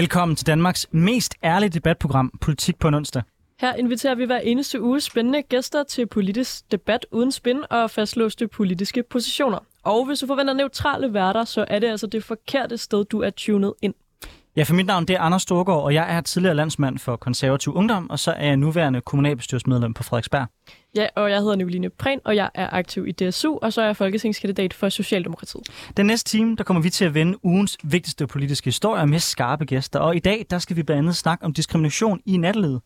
Velkommen til Danmarks mest ærlige debatprogram, Politik på en onsdag. Her inviterer vi hver eneste uge spændende gæster til politisk debat uden spin og fastlåste politiske positioner. Og hvis du forventer neutrale værter, så er det altså det forkerte sted, du er tunet ind. Ja, for mit navn det er Anders Storgård, og jeg er tidligere landsmand for konservativ ungdom, og så er jeg nuværende kommunalbestyrelsesmedlem på Frederiksberg. Ja, og jeg hedder Nicoline Prehn, og jeg er aktiv i DSU, og så er jeg folketingskandidat for Socialdemokratiet. Den næste time, der kommer vi til at vende ugens vigtigste politiske historier med skarpe gæster, og i dag, der skal vi blandt andet snakke om diskrimination i nattelivet.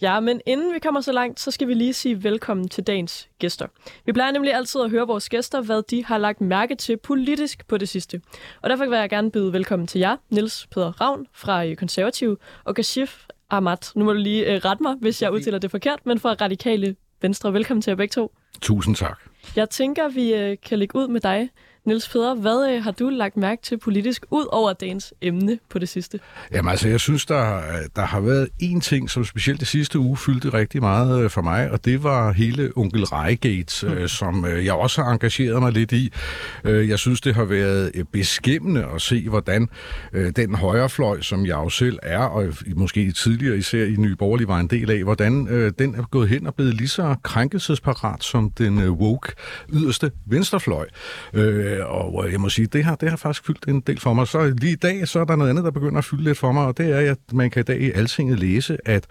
Ja, men inden vi kommer så langt, så skal vi lige sige velkommen til dagens gæster. Vi plejer nemlig altid at høre vores gæster, hvad de har lagt mærke til politisk på det sidste. Og derfor vil jeg gerne byde velkommen til jer, Niels Peder Ravn fra øh, Konservative, og Kashif Ahmad. Nu må du lige uh, rette mig, hvis jeg udtaler det forkert, men fra Radikale Venstre. Velkommen til jer begge to. Tusind tak. Jeg tænker, vi øh, kan lægge ud med dig, Niels Peder. Hvad øh, har du lagt mærke til politisk, ud over dagens emne på det sidste? Jamen altså, jeg synes, der, der har været en ting, som specielt det sidste uge fyldte rigtig meget øh, for mig, og det var hele Onkel Rejegate, mm. som jeg også har engageret mig lidt i. Jeg synes, det har været beskæmmende at se, hvordan den højrefløj, som jeg jo selv er, og måske tidligere især i Nye Borgerlige var en del af, hvordan den er gået hen og blevet lige så krænkelsesparat som den woke yderste venstrefløj. Øh, Øh, og jeg må sige, det har, det har faktisk fyldt en del for mig. Så lige i dag, så er der noget andet, der begynder at fylde lidt for mig, og det er, at man kan i dag i Altinget læse, at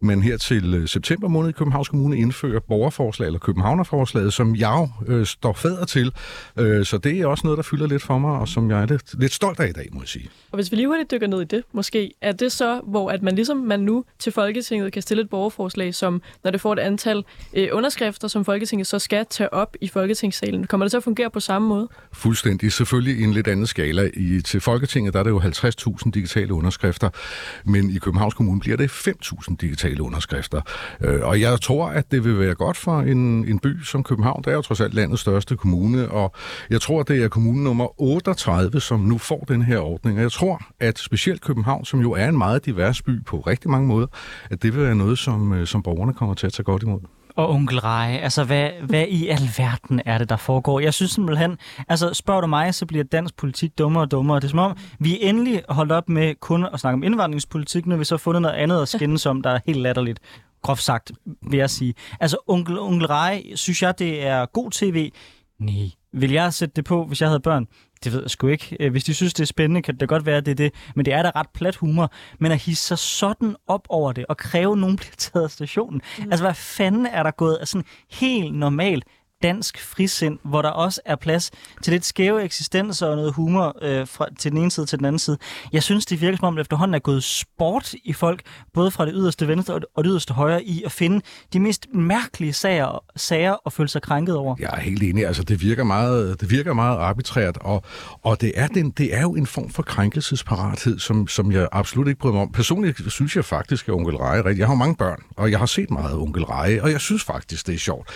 man her til øh, september måned i Københavns Kommune indfører borgerforslag, eller Københavnerforslaget, som jeg øh, står fader til. Øh, så det er også noget, der fylder lidt for mig, og som jeg er lidt, lidt stolt af i dag, må jeg sige. Og hvis vi lige hurtigt dykker ned i det, måske, er det så, hvor at man ligesom man nu til Folketinget kan stille et borgerforslag, som når det får et antal øh, underskrifter, som Folketinget så skal tage op i Folketingssalen. Kommer det så at fungere på samme måde? Fuldstændig. Selvfølgelig i en lidt anden skala. I, til Folketinget der er det jo 50.000 digitale underskrifter, men i Københavns Kommune bliver det 5.000 digitale digitale underskrifter. Øh, og jeg tror, at det vil være godt for en, en by som København. Det er jo trods alt landets største kommune, og jeg tror, det er kommune nummer 38, som nu får den her ordning. Og jeg tror, at specielt København, som jo er en meget divers by på rigtig mange måder, at det vil være noget, som, øh, som borgerne kommer til at tage godt imod og onkel Rej. Altså, hvad, hvad i alverden er det, der foregår? Jeg synes simpelthen, altså spørger du mig, så bliver dansk politik dummere og dummere. Det er som om, vi er endelig holdt op med kun at snakke om indvandringspolitik, når vi så har fundet noget andet at skændes om, der er helt latterligt groft sagt, vil jeg sige. Altså, onkel, onkel Rej, synes jeg, det er god tv? Nej. Vil jeg sætte det på, hvis jeg havde børn? Det ved jeg sgu ikke. Øh, hvis de synes, det er spændende, kan det godt være, at det er det. Men det er da ret plat humor. Men at hisse sig sådan op over det, og kræve, at nogen bliver taget af stationen. Mm. Altså, hvad fanden er der gået af sådan helt normalt dansk frisind, hvor der også er plads til lidt skæve eksistenser og noget humor øh, fra, til den ene side til den anden side. Jeg synes, det virker som om, det efterhånden er gået sport i folk, både fra det yderste venstre og det yderste højre, i at finde de mest mærkelige sager, sager og føle sig krænket over. Jeg er helt enig. Altså, det virker meget, det virker meget arbitrært, og, og det, er den, det er jo en form for krænkelsesparathed, som, som jeg absolut ikke bryder mig om. Personligt synes jeg faktisk, at Onkel Reje Jeg har mange børn, og jeg har set meget Onkel Reje, og jeg synes faktisk, det er sjovt.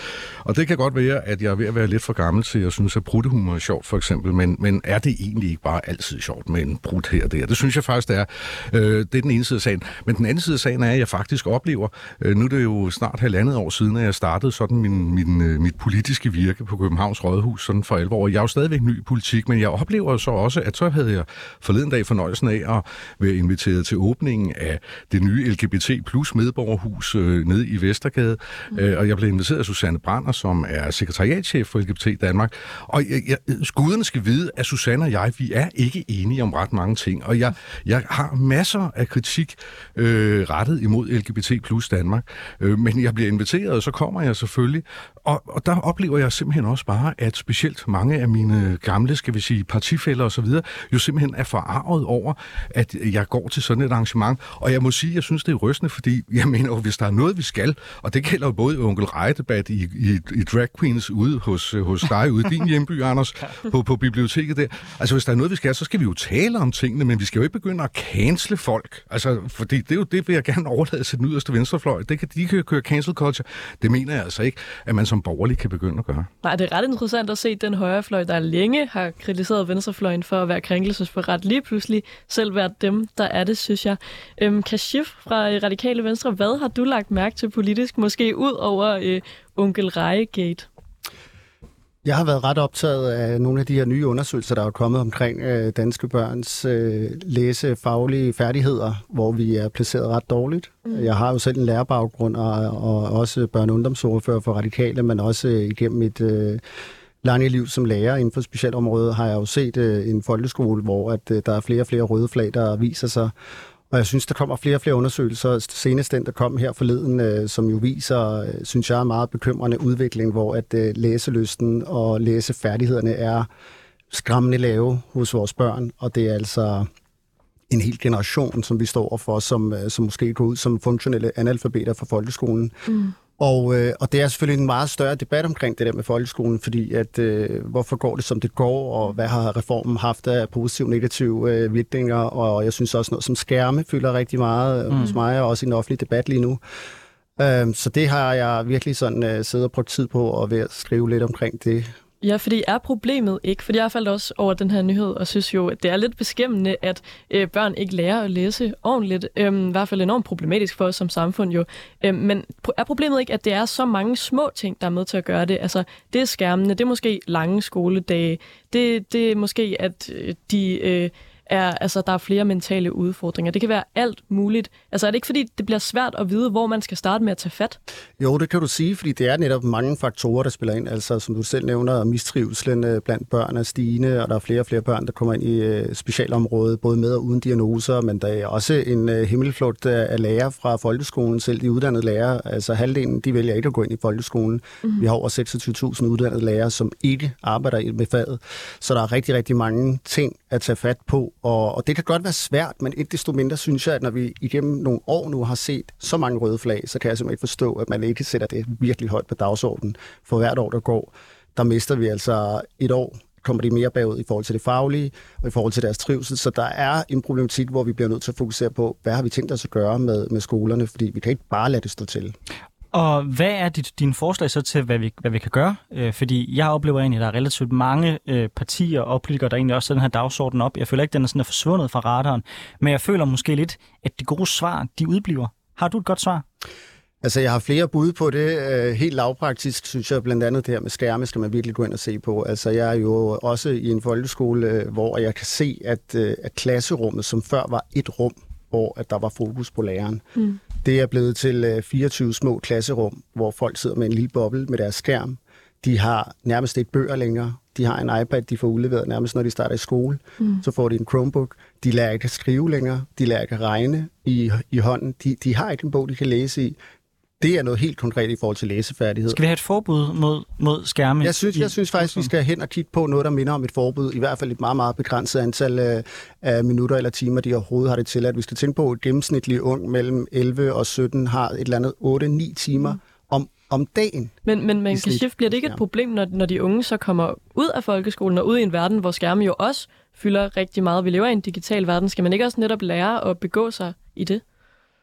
Og det kan godt være, siger, at jeg er ved at være lidt for gammel til, at jeg synes, at bruttehumor er sjovt, for eksempel. Men, men er det egentlig ikke bare altid sjovt med en brud her og der? Det synes jeg faktisk, det er. Øh, det er den ene side af sagen. Men den anden side af sagen er, at jeg faktisk oplever, øh, nu er det jo snart halvandet år siden, at jeg startede sådan min, min, øh, mit politiske virke på Københavns Rådhus sådan for 11 år. Jeg er jo stadigvæk ny i politik, men jeg oplever så også, at så havde jeg forleden dag fornøjelsen af at være inviteret til åbningen af det nye LGBT plus medborgerhus øh, nede i Vestergade. Mm. Øh, og jeg blev inviteret af Susanne Brander, som er sekretariatchef for LGBT Danmark. Og jeg, jeg, skuderne skal vide, at Susanne og jeg, vi er ikke enige om ret mange ting. Og jeg, jeg har masser af kritik øh, rettet imod LGBT plus Danmark. Øh, men jeg bliver inviteret, og så kommer jeg selvfølgelig. Og, og der oplever jeg simpelthen også bare, at specielt mange af mine gamle, skal vi sige, partifælder osv., jo simpelthen er forarvet over, at jeg går til sådan et arrangement. Og jeg må sige, at jeg synes, det er rystende, fordi jeg mener, hvis der er noget, vi skal, og det gælder jo både onkel Rejedebat i, i, i Drag Queens ude hos, øh, hos dig, ude i din hjemby, Anders, på, på biblioteket der. Altså, hvis der er noget, vi skal, så skal vi jo tale om tingene, men vi skal jo ikke begynde at cancele folk. Altså, fordi det er jo det, vil jeg gerne overlade til den yderste venstrefløj. Det kan, de kan køre cancel culture. Det mener jeg altså ikke, at man som borgerlig kan begynde at gøre. Nej, det er ret interessant at se den højrefløj, der længe har kritiseret venstrefløjen for at være krænkelsesforret, lige pludselig selv være dem, der er det, synes jeg. Øhm, Kashif fra øh, Radikale Venstre, hvad har du lagt mærke til politisk, måske ud over øh, onkel Rejegate? Jeg har været ret optaget af nogle af de her nye undersøgelser, der er kommet omkring øh, danske børns øh, læsefaglige færdigheder, hvor vi er placeret ret dårligt. Mm. Jeg har jo selv en lærerbaggrund og, og også børne- og ungdomsordfører for radikale, men også øh, igennem mit øh, lange liv som lærer inden for specialområdet har jeg jo set øh, en folkeskole, hvor at, øh, der er flere og flere røde flag, der viser sig. Og jeg synes, der kommer flere og flere undersøgelser. Senest den, der kom her forleden, øh, som jo viser, øh, synes jeg, er meget bekymrende udvikling, hvor at øh, læselysten og læsefærdighederne er skræmmende lave hos vores børn. Og det er altså en hel generation, som vi står for, som, øh, som måske går ud som funktionelle analfabeter fra folkeskolen. Mm. Og, øh, og det er selvfølgelig en meget større debat omkring det der med folkeskolen, fordi at øh, hvorfor går det som det går, og hvad har reformen haft af positive og negative øh, virkninger, og jeg synes også noget som skærme fylder rigtig meget mm. hos mig, og også i en offentlig debat lige nu. Øh, så det har jeg virkelig sådan øh, siddet og brugt tid på, og ved at skrive lidt omkring det. Ja, fordi er problemet ikke, fordi jeg faldt også over den her nyhed, og synes jo, at det er lidt beskæmmende, at øh, børn ikke lærer at læse ordentligt. Øhm, I hvert fald enormt problematisk for os som samfund jo. Øhm, men er problemet ikke, at det er så mange små ting, der er med til at gøre det? Altså, det er skærmene, det er måske lange skoledage, det, det er måske, at øh, de... Øh, er, altså, der er flere mentale udfordringer. Det kan være alt muligt. Altså er det ikke fordi, det bliver svært at vide, hvor man skal starte med at tage fat? Jo, det kan du sige, fordi det er netop mange faktorer, der spiller ind. Altså som du selv nævner, mistrivselen øh, blandt børn er stigende, og der er flere og flere børn, der kommer ind i øh, specialområdet, både med og uden diagnoser, men der er også en øh, himmelflugt af lærer fra folkeskolen, selv de uddannede lærere. Altså halvdelen, de vælger ikke at gå ind i folkeskolen. Mm-hmm. Vi har over 26.000 uddannede lærere, som ikke arbejder med faget. Så der er rigtig, rigtig mange ting at tage fat på, og, og det kan godt være svært, men ikke desto mindre synes jeg, at når vi igennem nogle år nu har set så mange røde flag, så kan jeg simpelthen forstå, at man ikke sætter det virkelig højt på dagsordenen. For hvert år, der går, der mister vi altså et år kommer de mere bagud i forhold til det faglige og i forhold til deres trivsel. Så der er en problematik, hvor vi bliver nødt til at fokusere på, hvad har vi tænkt os at gøre med, med skolerne, fordi vi kan ikke bare lade det stå til. Og hvad er dit, din forslag så til, hvad vi, hvad vi kan gøre? Øh, fordi jeg oplever egentlig, at der er relativt mange øh, partier og politikere, der egentlig også sætter den her dagsorden op. Jeg føler ikke, at den er sådan er forsvundet fra radaren, men jeg føler måske lidt, at de gode svar, de udbliver. Har du et godt svar? Altså, jeg har flere bud på det. Øh, helt lavpraktisk synes jeg blandt andet det her med skærme, skal man virkelig gå ind og se på. Altså, jeg er jo også i en folkeskole, øh, hvor jeg kan se, at, øh, at klasserummet, som før var et rum, hvor at der var fokus på læreren, mm. Det er blevet til 24 øh, små klasserum, hvor folk sidder med en lille boble med deres skærm. De har nærmest ikke bøger længere. De har en iPad, de får udleveret nærmest, når de starter i skole. Mm. Så får de en Chromebook. De lærer ikke at skrive længere. De lærer ikke at regne i, i hånden. De, de har ikke en bog, de kan læse i. Det er noget helt konkret i forhold til læsefærdighed. Skal vi have et forbud mod, mod skærme? Jeg synes, jeg synes faktisk, vi skal hen og kigge på noget, der minder om et forbud. I hvert fald et meget, meget begrænset antal af, af minutter eller timer, de overhovedet har det til. At vi skal tænke på, at gennemsnitlig ung mellem 11 og 17 har et eller andet 8-9 timer mm. om, om dagen. Men, men man kan skifte, bliver det ikke et problem, når, når de unge så kommer ud af folkeskolen og ud i en verden, hvor skærme jo også fylder rigtig meget. Vi lever i en digital verden. Skal man ikke også netop lære at begå sig i det?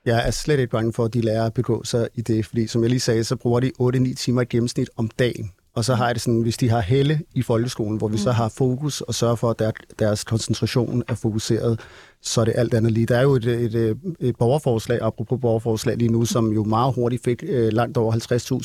Jeg er slet ikke bange for, at de lærer at begå sig i det, fordi som jeg lige sagde, så bruger de 8-9 timer i gennemsnit om dagen. Og så har jeg det sådan, hvis de har helle i folkeskolen, hvor vi mm. så har fokus og sørger for, at der, deres koncentration er fokuseret, så er det alt andet lige. Der er jo et, et, øh, et, borgerforslag, apropos borgerforslag lige nu, som jo meget hurtigt fik øh, langt over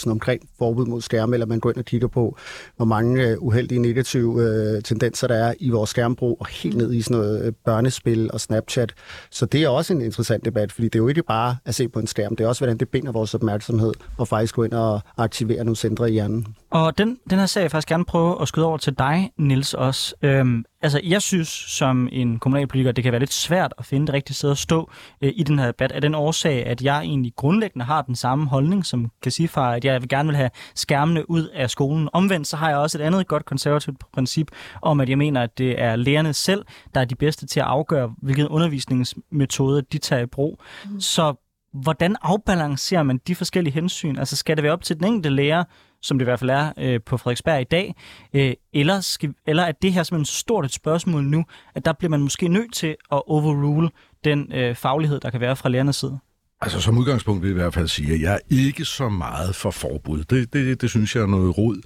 50.000 omkring forbud mod skærme, eller man går ind og kigger på, hvor mange øh, uheldige negative øh, tendenser der er i vores skærmbrug, og helt ned i sådan noget øh, børnespil og Snapchat. Så det er også en interessant debat, fordi det er jo ikke bare at se på en skærm, det er også, hvordan det binder vores opmærksomhed, og faktisk gå ind og aktivere nogle centre i hjernen. Og den, den her sag jeg faktisk gerne prøve at skyde over til dig, Nils også. Øhm, altså, jeg synes som en kommunalpolitiker, det kan være lidt svært at finde det rigtige sted at stå øh, i den her debat, af den årsag, at jeg egentlig grundlæggende har den samme holdning som Kassifar, at jeg vil gerne vil have skærmene ud af skolen. Omvendt så har jeg også et andet godt konservativt princip om, at jeg mener, at det er lærerne selv, der er de bedste til at afgøre, hvilken undervisningsmetode de tager i brug. Mm. Så hvordan afbalancerer man de forskellige hensyn? Altså skal det være op til den enkelte lærer, som det i hvert fald er øh, på Frederiksberg i dag, øh, eller, skal, eller er det her simpelthen stort et spørgsmål nu, at der bliver man måske nødt til at overrule den øh, faglighed, der kan være fra lærernes side? Altså som udgangspunkt vil jeg i hvert fald sige, at jeg er ikke så meget for forbud. Det, det, det synes jeg er noget rod.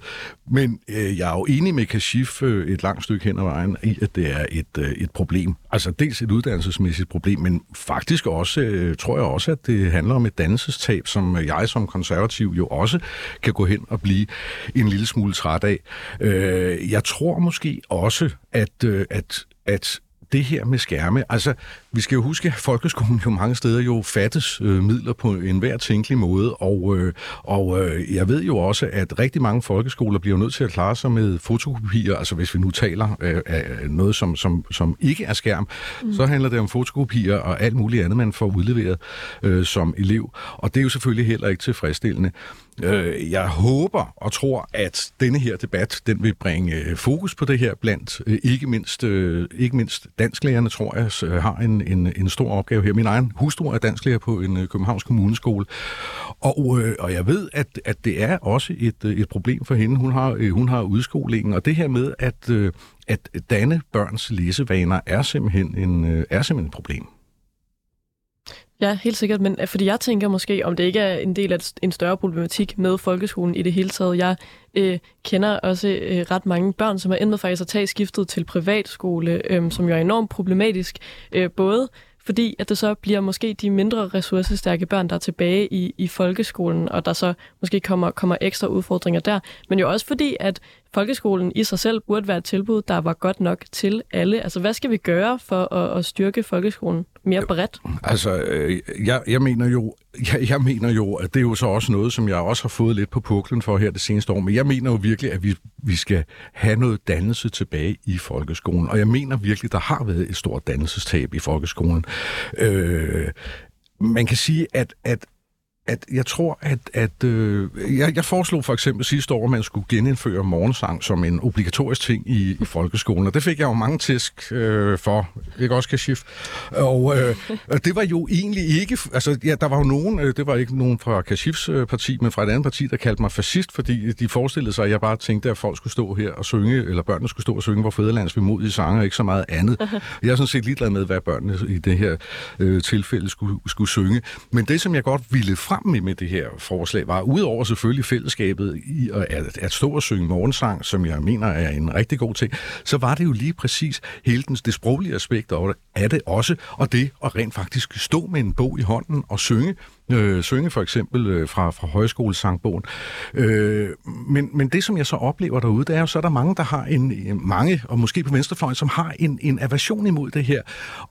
Men øh, jeg er jo enig med Kashif øh, et langt stykke hen ad vejen i, at det er et, øh, et problem. Altså dels et uddannelsesmæssigt problem, men faktisk også, øh, tror jeg også, at det handler om et dannelsestab, som jeg som konservativ jo også kan gå hen og blive en lille smule træt af. Øh, jeg tror måske også, at, øh, at, at det her med skærme, altså vi skal jo huske, at folkeskolen jo mange steder jo fattes øh, midler på en hver tænkelig måde, og, øh, og øh, jeg ved jo også, at rigtig mange folkeskoler bliver nødt til at klare sig med fotokopier, altså hvis vi nu taler øh, af noget, som, som, som ikke er skærm, mm. så handler det om fotokopier og alt muligt andet, man får udleveret øh, som elev, og det er jo selvfølgelig heller ikke tilfredsstillende. Øh, jeg håber og tror, at denne her debat, den vil bringe øh, fokus på det her blandt øh, ikke mindst, øh, ikke mindst dansklærerne, tror jeg, øh, har en en, en, stor opgave her. Min egen hustru er dansklærer på en øh, Københavns Kommuneskole, og, øh, og jeg ved, at, at det er også et, øh, et problem for hende. Hun har, øh, hun har udskolingen, og det her med, at, øh, at danne børns læsevaner er simpelthen, en, øh, er simpelthen et problem. Ja, helt sikkert, men øh, fordi jeg tænker måske, om det ikke er en del af en større problematik med folkeskolen i det hele taget. Jeg øh, kender også øh, ret mange børn, som har endt med faktisk at tage skiftet til privatskole, øh, som jo er enormt problematisk, øh, både fordi at det så bliver måske de mindre ressourcestærke børn, der er tilbage i, i folkeskolen, og der så måske kommer, kommer ekstra udfordringer der, men jo også fordi, at folkeskolen i sig selv burde være et tilbud, der var godt nok til alle. Altså, hvad skal vi gøre for at, at styrke folkeskolen mere bredt? Altså, øh, jeg, jeg, mener jo, jeg, jeg mener jo, at det er jo så også noget, som jeg også har fået lidt på puklen for her det seneste år, men jeg mener jo virkelig, at vi, vi skal have noget dannelse tilbage i folkeskolen, og jeg mener virkelig, der har været et stort dannelsestab i folkeskolen. Øh, man kan sige, at, at at jeg tror, at, at øh, jeg, jeg foreslog for eksempel sidste år, at man skulle genindføre morgensang som en obligatorisk ting i, i folkeskolen, og det fik jeg jo mange tisk øh, for, ikke også, Kashif? Og øh, det var jo egentlig ikke, altså ja, der var jo nogen, øh, det var ikke nogen fra Kashifs øh, parti, men fra et andet parti, der kaldte mig fascist, fordi de forestillede sig, at jeg bare tænkte, at folk skulle stå her og synge, eller børnene skulle stå og synge, hvor fædrelands i sange, og ikke så meget andet. Jeg er sådan set ligeglad med, hvad børnene i det her øh, tilfælde skulle, skulle synge. Men det, som jeg godt ville frem sammen med det her forslag, var udover selvfølgelig fællesskabet i at, at stå og synge morgensang, som jeg mener er en rigtig god ting, så var det jo lige præcis hele den, det sproglige aspekt af det også, og det at rent faktisk stå med en bog i hånden og synge, øh, synge for eksempel øh, fra, fra højskolesangbogen. Øh, men, men det, som jeg så oplever derude, det er jo så, er der mange, der har en, øh, mange, og måske på venstrefløjen, som har en, en aversion imod det her.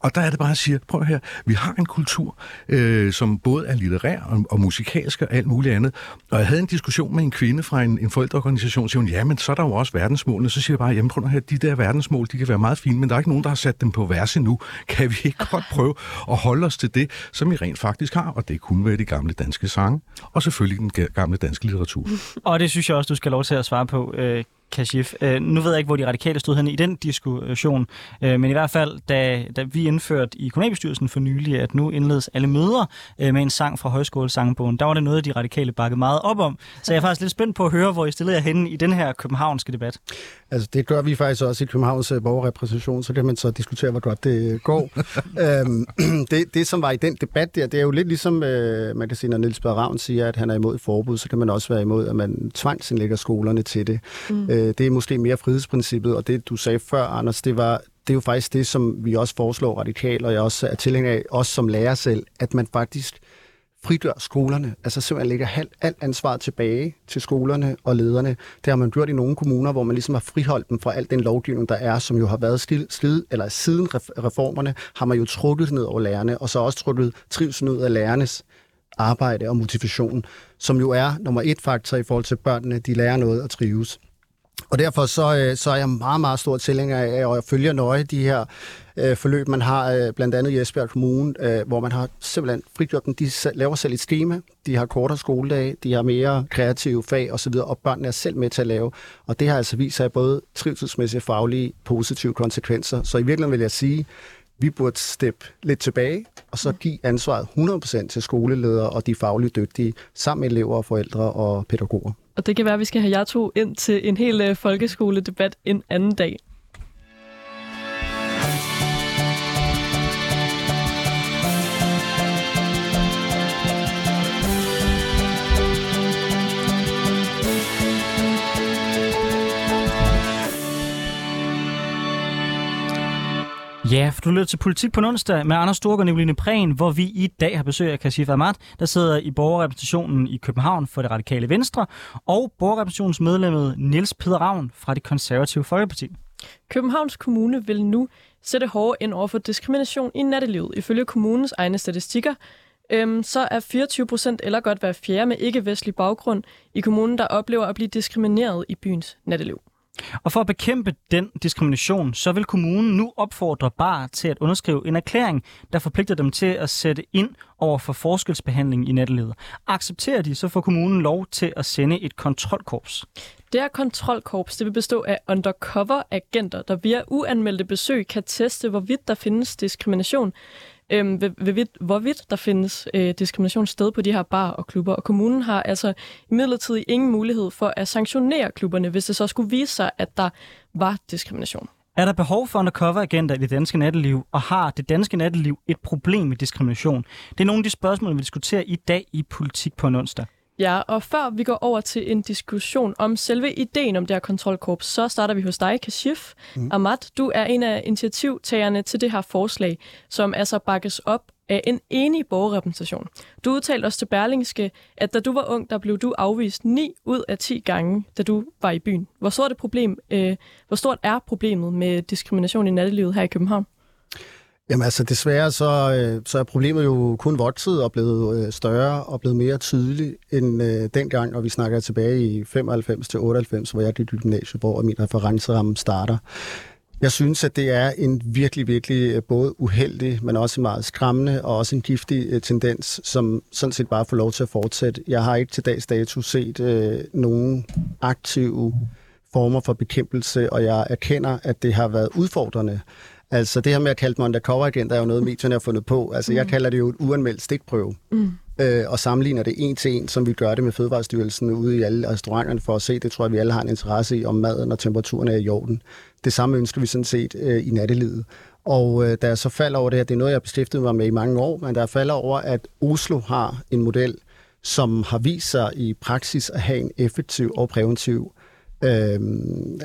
Og der er det bare at sige, prøv her, vi har en kultur, øh, som både er litterær og, og musikalsk og alt muligt andet. Og jeg havde en diskussion med en kvinde fra en, en forældreorganisation, siger hun, ja, men så er der jo også verdensmålene. Så siger jeg bare, jamen prøv her, de der verdensmål, de kan være meget fine, men der er ikke nogen, der har sat dem på vers endnu. Kan vi ikke godt prøve at holde os til det, som vi rent faktisk har? Og det kunne med de gamle danske sange, og selvfølgelig den gamle danske litteratur. Og det synes jeg også, du skal lov til at svare på, øh, Kashif. Øh, nu ved jeg ikke, hvor de radikale stod henne i den diskussion, øh, men i hvert fald, da, da vi indførte i kommunalbestyrelsen for nylig, at nu indledes alle møder øh, med en sang fra Højskolesangbogen, der var det noget, de radikale bakkede meget op om. Så jeg er faktisk lidt spændt på at høre, hvor I stillede jer henne i den her københavnske debat. Altså, det gør vi faktisk også i Københavns borgerrepræsentation, så kan man så diskutere, hvor godt det går. øhm, det, det, som var i den debat der, det er jo lidt ligesom, øh, man kan sige, når Niels Ravn siger, at han er imod forbud, så kan man også være imod, at man tvangsindlægger skolerne til det. Mm. Øh, det er måske mere frihedsprincippet, og det du sagde før, Anders, det var det er jo faktisk det, som vi også foreslår radikalt, og jeg også er tilhænger af, også som lærer selv, at man faktisk fridør skolerne, altså simpelthen lægger alt, alt ansvar tilbage til skolerne og lederne. Det har man gjort i nogle kommuner, hvor man ligesom har friholdt dem fra al den lovgivning, der er, som jo har været slid, slid eller siden reformerne, har man jo trukket ned over lærerne, og så også trukket trivsel ud af lærernes arbejde og motivation, som jo er nummer et faktor i forhold til børnene, de lærer noget at trives. Og derfor så, øh, så er jeg meget, meget stor tilhænger af, og jeg følger nøje de her øh, forløb, man har øh, blandt andet i Esbjerg Kommune, øh, hvor man har simpelthen frigjort dem. De laver selv et schema, de har kortere skoledag, de har mere kreative fag osv., og børnene er selv med til at lave. Og det har altså vist sig både trivselsmæssige, faglige, positive konsekvenser. Så i virkeligheden vil jeg sige, vi burde steppe lidt tilbage, og så give ansvaret 100% til skoleledere og de fagligt dygtige, sammen med elever og forældre og pædagoger. Og det kan være, at vi skal have jer to ind til en hel øh, folkeskoledebat en anden dag. Ja, for du lytter til Politik på onsdag med Anders Stork og Nicoline Prehn, hvor vi i dag har besøg af Kasif Ahmad, der sidder i borgerrepræsentationen i København for det radikale Venstre, og borgerrepræsentationsmedlemmet Niels Peder Ravn fra det konservative Folkeparti. Københavns Kommune vil nu sætte hårdere ind over for diskrimination i nattelivet. Ifølge kommunens egne statistikker, øhm, så er 24 procent eller godt hver fjerde med ikke-vestlig baggrund i kommunen, der oplever at blive diskrimineret i byens natteliv. Og for at bekæmpe den diskrimination, så vil kommunen nu opfordre bar til at underskrive en erklæring, der forpligter dem til at sætte ind over for forskelsbehandling i nattelivet. Accepterer de, så får kommunen lov til at sende et kontrolkorps. Det her kontrolkorps det vil bestå af undercover-agenter, der via uanmeldte besøg kan teste, hvorvidt der findes diskrimination, øhm, hvorvidt, hvorvidt der findes øh, diskrimination sted på de her bar og klubber. Og kommunen har altså imidlertid ingen mulighed for at sanktionere klubberne, hvis det så skulle vise sig, at der var diskrimination. Er der behov for undercover-agenter i det danske natteliv, og har det danske natteliv et problem med diskrimination? Det er nogle af de spørgsmål, vi diskuterer i dag i Politik på en onsdag. Ja, og før vi går over til en diskussion om selve ideen om det her kontrolkorps, så starter vi hos dig, Kashif. Mm. Ahmad, du er en af initiativtagerne til det her forslag, som altså bakkes op af en enig borgerrepræsentation. Du udtalte os til Berlingske, at da du var ung, der blev du afvist 9 ud af 10 gange, da du var i byen. Hvor stort, et problem, øh, hvor stort er problemet med diskrimination i nattelivet her i København? Jamen altså desværre så, øh, så er problemet jo kun vokset og blevet øh, større og blevet mere tydeligt end øh, dengang, og vi snakker tilbage i 95 til 98, hvor jeg gik i gymnasiet, hvor min referenceramme starter. Jeg synes, at det er en virkelig, virkelig øh, både uheldig, men også meget skræmmende og også en giftig øh, tendens, som sådan set bare får lov til at fortsætte. Jeg har ikke til dags dato set øh, nogen aktive former for bekæmpelse, og jeg erkender, at det har været udfordrende. Altså det her med at kalde mig undercover agent, er jo noget, medierne har fundet på. Altså mm. jeg kalder det jo et uanmeldt stikprøve. Mm. Øh, og sammenligner det en til en, som vi gør det med Fødevarestyrelsen ude i alle restauranterne for at se. Det tror jeg, vi alle har en interesse i, om maden og temperaturen er i orden. Det samme ønsker vi sådan set øh, i nattelivet. Og øh, da jeg så falder over det her, det er noget, jeg har beskæftiget mig med i mange år, men der falder over, at Oslo har en model, som har vist sig i praksis at have en effektiv og præventiv øh,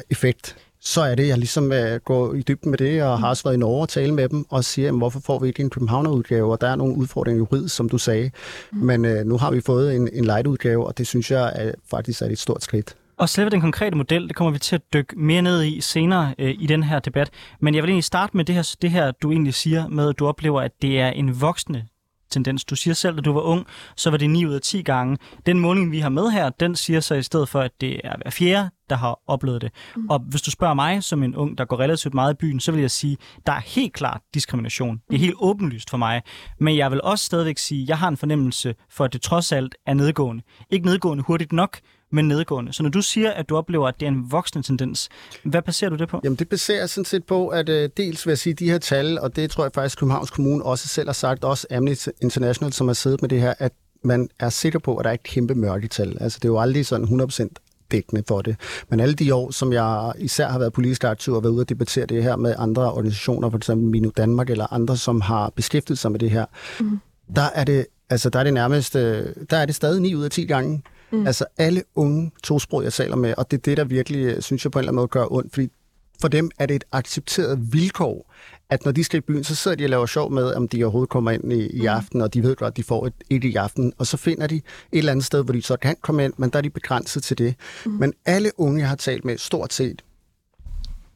effekt så er det, jeg ligesom uh, går i dybden med det, og har også været i Norge og tale med dem, og siger, jamen, hvorfor får vi ikke en Københavner-udgave, og der er nogle udfordringer juridisk, som du sagde. Mm. Men uh, nu har vi fået en, en light-udgave, og det synes jeg er, faktisk er et stort skridt. Og selve den konkrete model, det kommer vi til at dykke mere ned i senere øh, i den her debat. Men jeg vil egentlig starte med det her, det her, du egentlig siger med, at du oplever, at det er en voksende tendens. Du siger selv, at du var ung, så var det 9 ud af 10 gange. Den måling, vi har med her, den siger så i stedet for, at det er hver fjerde, der har oplevet det. Mm. Og hvis du spørger mig som en ung, der går relativt meget i byen, så vil jeg sige, der er helt klart diskrimination. Det er helt åbenlyst for mig. Men jeg vil også stadigvæk sige, at jeg har en fornemmelse for, at det trods alt er nedgående. Ikke nedgående hurtigt nok, men nedgående. Så når du siger, at du oplever, at det er en voksende tendens, hvad baserer du det på? Jamen det baserer sådan set på, at uh, dels vil jeg sige, de her tal, og det tror jeg faktisk, Københavns Kommune også selv har sagt, også Amnesty International, som har siddet med det her, at man er sikker på, at der er et kæmpe mørketal. Altså det er jo aldrig sådan 100% dækkende for det. Men alle de år, som jeg især har været politisk aktiv og været ude og debattere det her med andre organisationer, for eksempel Minu Danmark eller andre, som har beskæftiget sig med det her, mm. der er det altså der er det nærmest, øh, der er det stadig 9 ud af 10 gange, Mm. Altså alle unge tosprog, jeg taler med, og det er det, der virkelig, øh, synes jeg på en eller anden måde gør ondt, fordi for dem er det et accepteret vilkår, at når de skal i byen, så sidder de og laver sjov med, om de overhovedet kommer ind i, i mm. aften, og de ved godt, at de får et, et i aften, og så finder de et eller andet sted, hvor de så kan komme ind, men der er de begrænset til det. Mm. Men alle unge, jeg har talt med, stort set,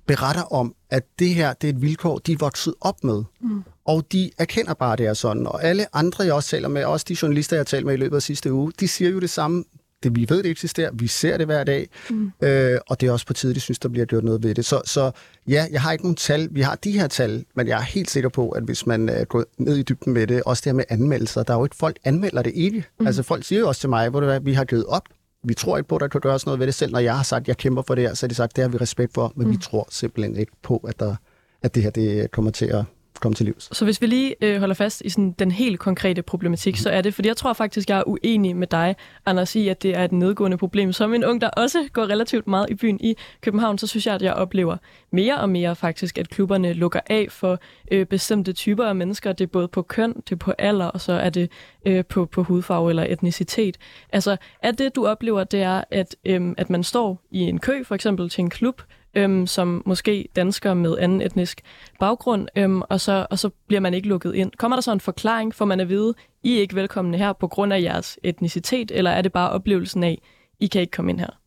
beretter om, at det her det er et vilkår, de er vokset op med. Mm. Og de erkender bare, at det er sådan. Og alle andre, jeg også taler med, også de journalister, jeg har talt med i løbet af sidste uge, de siger jo det samme det, vi ved, det eksisterer. Vi ser det hver dag. Mm. Øh, og det er også på tide, de synes, der bliver gjort noget ved det. Så, så ja, jeg har ikke nogen tal. Vi har de her tal, men jeg er helt sikker på, at hvis man uh, går ned i dybden med det, også det her med anmeldelser, der er jo ikke folk anmelder det ikke. Mm. Altså folk siger jo også til mig, hvor det er, vi har givet op. Vi tror ikke på, at der kan gøres noget ved det selv. Når jeg har sagt, at jeg kæmper for det her, så har de sagt, det har vi respekt for, men mm. vi tror simpelthen ikke på, at, der, at det her det kommer til at komme til livs. Så hvis vi lige øh, holder fast i sådan den helt konkrete problematik, mm. så er det, fordi jeg tror faktisk, jeg er uenig med dig, Anders, i, at det er et nedgående problem. Som en ung, der også går relativt meget i byen i København, så synes jeg, at jeg oplever mere og mere faktisk, at klubberne lukker af for øh, bestemte typer af mennesker. Det er både på køn, det er på alder, og så er det øh, på, på hudfarve eller etnicitet. Altså, er det, du oplever, det er, at, øh, at man står i en kø, for eksempel til en klub, øhm, som måske danskere med anden etnisk baggrund, øhm, og, så, og så bliver man ikke lukket ind. Kommer der så en forklaring, for man at vide, I er ikke velkomne her på grund af jeres etnicitet, eller er det bare oplevelsen af, I kan ikke komme ind her?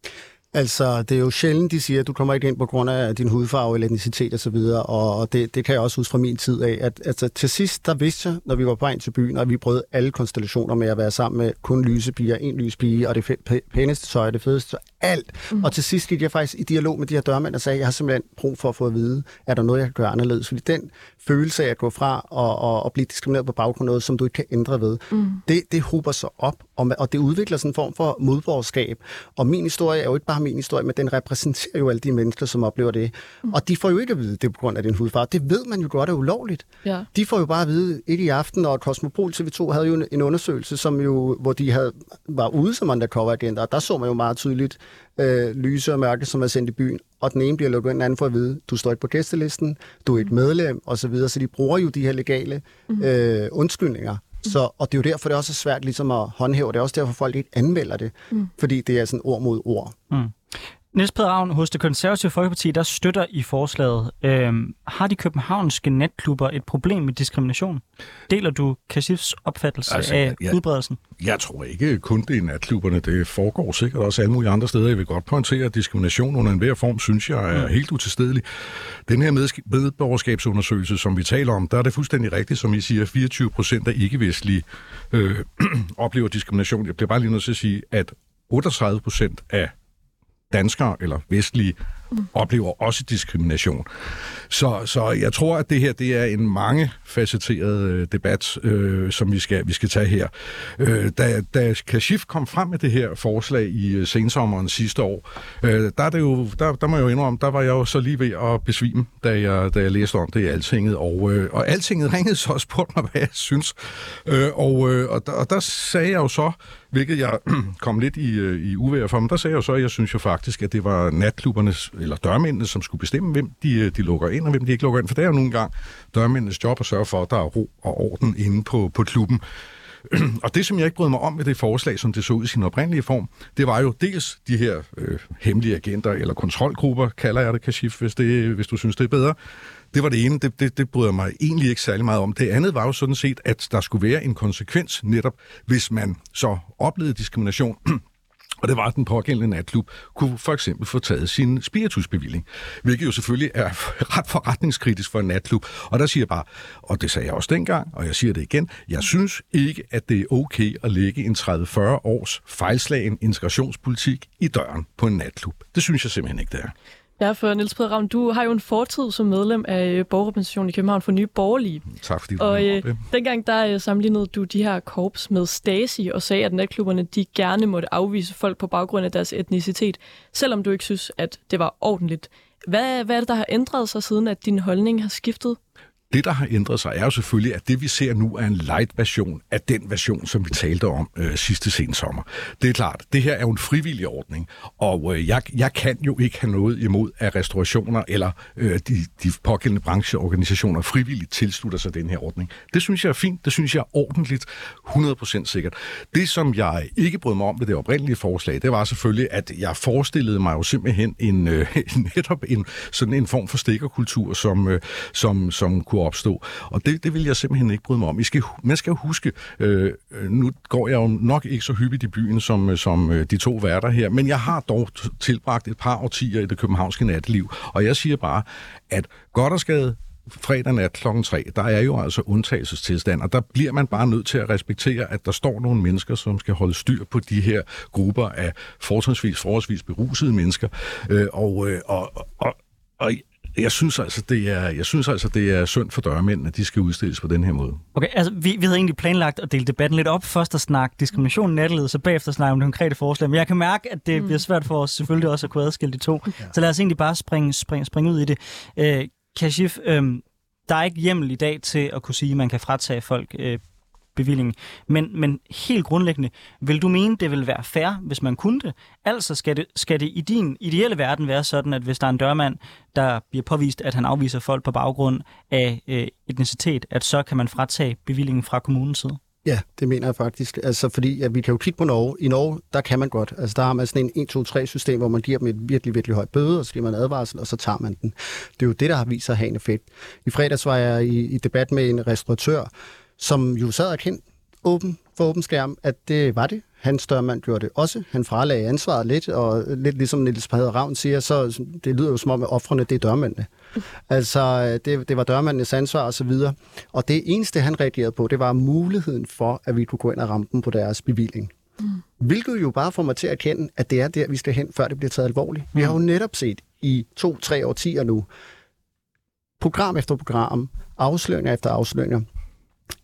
Altså, det er jo sjældent, de siger, at du kommer ikke ind på grund af din hudfarve eller etnicitet osv., og, og det, det kan jeg også huske fra min tid af, at altså, til sidst, der vidste jeg, når vi var på vej til byen, og vi brød alle konstellationer med at være sammen med kun lyse piger, en lys pige, og det pæneste tøj, det fedeste tøj, alt. Mm. Og til sidst gik jeg faktisk i dialog med de her dørmænd og sagde, jeg har simpelthen brug for at få at vide, er der noget, jeg kan gøre anderledes? Fordi den følelse af at gå fra og, og, og blive diskrimineret på baggrund af noget, som du ikke kan ændre ved, mm. det, det hober sig op, og, og det udvikler sådan en form for modborgerskab. Og min historie er jo ikke bare min historie, men den repræsenterer jo alle de mennesker, som oplever det. Mm. Og de får jo ikke at vide, det er på grund af din hudfarve. Det ved man jo godt er ulovligt. Ja. De får jo bare at vide, ikke i aften, og Cosmopol TV2 havde jo en undersøgelse, som jo, hvor de havde, var ude som undercover-agenter, og der så man jo meget tydeligt, øh, lyse og mørke, som er sendt i byen, og den ene bliver lukket den anden for at vide, du står ikke på gæstelisten, du er ikke medlem, og så videre. Så de bruger jo de her legale mm. øh, undskyldninger. Så, og det er jo derfor, det er også svært ligesom at håndhæve. Det er også derfor, folk ikke anmelder det, mm. fordi det er sådan ord mod ord. Mm. Niels Peder Ravn, hos det konservative Folkeparti, der støtter i forslaget. Øhm, har de københavnske natklubber et problem med diskrimination? Deler du Kashifs opfattelse altså, af jeg, udbredelsen? Jeg tror ikke kun det er natklubberne. Det foregår sikkert også alle mulige andre steder. Jeg vil godt pointere, at diskrimination under enhver form, synes jeg, er mm. helt utilstedelig. Den her medborgerskabsundersøgelse, som vi taler om, der er det fuldstændig rigtigt, som I siger, 24 procent af ikke-vestlige øh, oplever diskrimination. Jeg bliver bare lige nødt til at sige, at 38 procent af danskere eller vestlige oplever også diskrimination. Så, så jeg tror, at det her det er en mangefacetteret øh, debat, øh, som vi skal, vi skal tage her. Øh, da, da Kashif kom frem med det her forslag i øh, sensommeren sidste år, øh, der, er det jo, der, der må jeg jo indrømme, der var jeg jo så lige ved at besvime, da jeg, da jeg læste om det i Altinget. Og, øh, og Altinget ringede så og spurgte mig, hvad jeg synes. Øh, og, øh, og, der, og der sagde jeg jo så, hvilket jeg kom lidt i, øh, i uvær for, men der sagde jeg jo så, at jeg synes jo faktisk, at det var natklubbernes, eller dørmændene, som skulle bestemme, hvem de, øh, de lukker ind, og hvem de ikke lukker ind. For det er jo nogle gange dørmændenes job at sørge for, at der er ro og orden inde på, på klubben. og det, som jeg ikke brød mig om med det forslag, som det så ud i sin oprindelige form, det var jo dels de her øh, hemmelige agenter, eller kontrolgrupper, kalder jeg det, Kashif, hvis, det, hvis du synes, det er bedre. Det var det ene, det, det, det bryder mig egentlig ikke særlig meget om. Det andet var jo sådan set, at der skulle være en konsekvens netop, hvis man så oplevede diskrimination og det var, at den pågældende natklub kunne for eksempel få taget sin spiritusbevilling, hvilket jo selvfølgelig er ret forretningskritisk for en natklub. Og der siger jeg bare, og det sagde jeg også dengang, og jeg siger det igen, jeg synes ikke, at det er okay at lægge en 30-40 års fejlslagen integrationspolitik i døren på en natklub. Det synes jeg simpelthen ikke, det er. Ja, for Niels Peder Ravn, du har jo en fortid som medlem af øh, Borgerrepræsentationen i København for Nye Borgerlige. Tak fordi du Og øh, dengang der øh, sammenlignede du de her korps med Stasi og sagde, at natklubberne de gerne måtte afvise folk på baggrund af deres etnicitet, selvom du ikke synes, at det var ordentligt. Hvad, hvad er det, der har ændret sig siden, at din holdning har skiftet? Det, der har ændret sig, er jo selvfølgelig, at det, vi ser nu, er en light-version af den version, som vi talte om øh, sidste sen sommer. Det er klart, det her er jo en frivillig ordning, og øh, jeg, jeg kan jo ikke have noget imod, at restaurationer eller øh, de, de pågældende brancheorganisationer frivilligt tilslutter sig den her ordning. Det synes jeg er fint, det synes jeg er ordentligt, 100% sikkert. Det, som jeg ikke brød mig om ved det oprindelige forslag, det var selvfølgelig, at jeg forestillede mig jo simpelthen en, øh, netop en, sådan en form for stikkerkultur, som, øh, som, som kunne kunne opstå. Og det, det vil jeg simpelthen ikke bryde mig om. I skal, man skal jo huske, øh, øh, nu går jeg jo nok ikke så hyppigt i byen som, øh, som øh, de to værter her, men jeg har dog tilbragt et par årtier i det københavnske natteliv, og jeg siger bare, at Goddersgade, fredag nat kl. 3, der er jo altså undtagelsestilstand, og der bliver man bare nødt til at respektere, at der står nogle mennesker, som skal holde styr på de her grupper af fortrinsvis, forholdsvis berusede mennesker. Øh, og, øh, og, og, og jeg synes altså, det er, jeg synes altså, det er synd for dørmænd, at de skal udstilles på den her måde. Okay, altså vi, vi havde egentlig planlagt at dele debatten lidt op. Først at snakke diskrimination i så bagefter snakke om det konkrete forslag. Men jeg kan mærke, at det mm. bliver svært for os selvfølgelig også at kunne adskille de to. Ja. Så lad os egentlig bare springe, springe, springe ud i det. Øh, Kashif, øh, der er ikke hjemmel i dag til at kunne sige, at man kan fratage folk øh, bevilling. Men, men helt grundlæggende, vil du mene, det vil være fair, hvis man kunne det? Altså skal det, skal det i din ideelle verden være sådan, at hvis der er en dørmand, der bliver påvist, at han afviser folk på baggrund af øh, etnicitet, at så kan man fratage bevillingen fra kommunens side? Ja, det mener jeg faktisk. Altså, fordi at vi kan jo kigge på Norge. I Norge, der kan man godt. Altså, der har man sådan en 1-2-3-system, hvor man giver dem et virkelig, virkelig højt bøde, og så giver man advarsel, og så tager man den. Det er jo det, der har vist sig at have en effekt. I fredags var jeg i, i debat med en restauratør, som jo sad og kendt åben for åben skærm, at det var det. Hans størmand gjorde det også. Han fralagde ansvaret lidt, og lidt ligesom Niels Pader Ravn siger, så det lyder jo som om, at offrene det er dørmændene. Altså, det, det var dørmændenes ansvar og så videre. Og det eneste, han reagerede på, det var muligheden for, at vi kunne gå ind og ramme dem på deres bevilling. Mm. Hvilket jo bare får mig til at erkende, at det er der, vi skal hen, før det bliver taget alvorligt. Mm. Vi har jo netop set i to-tre årtier nu, program efter program, afsløringer efter afsløringer,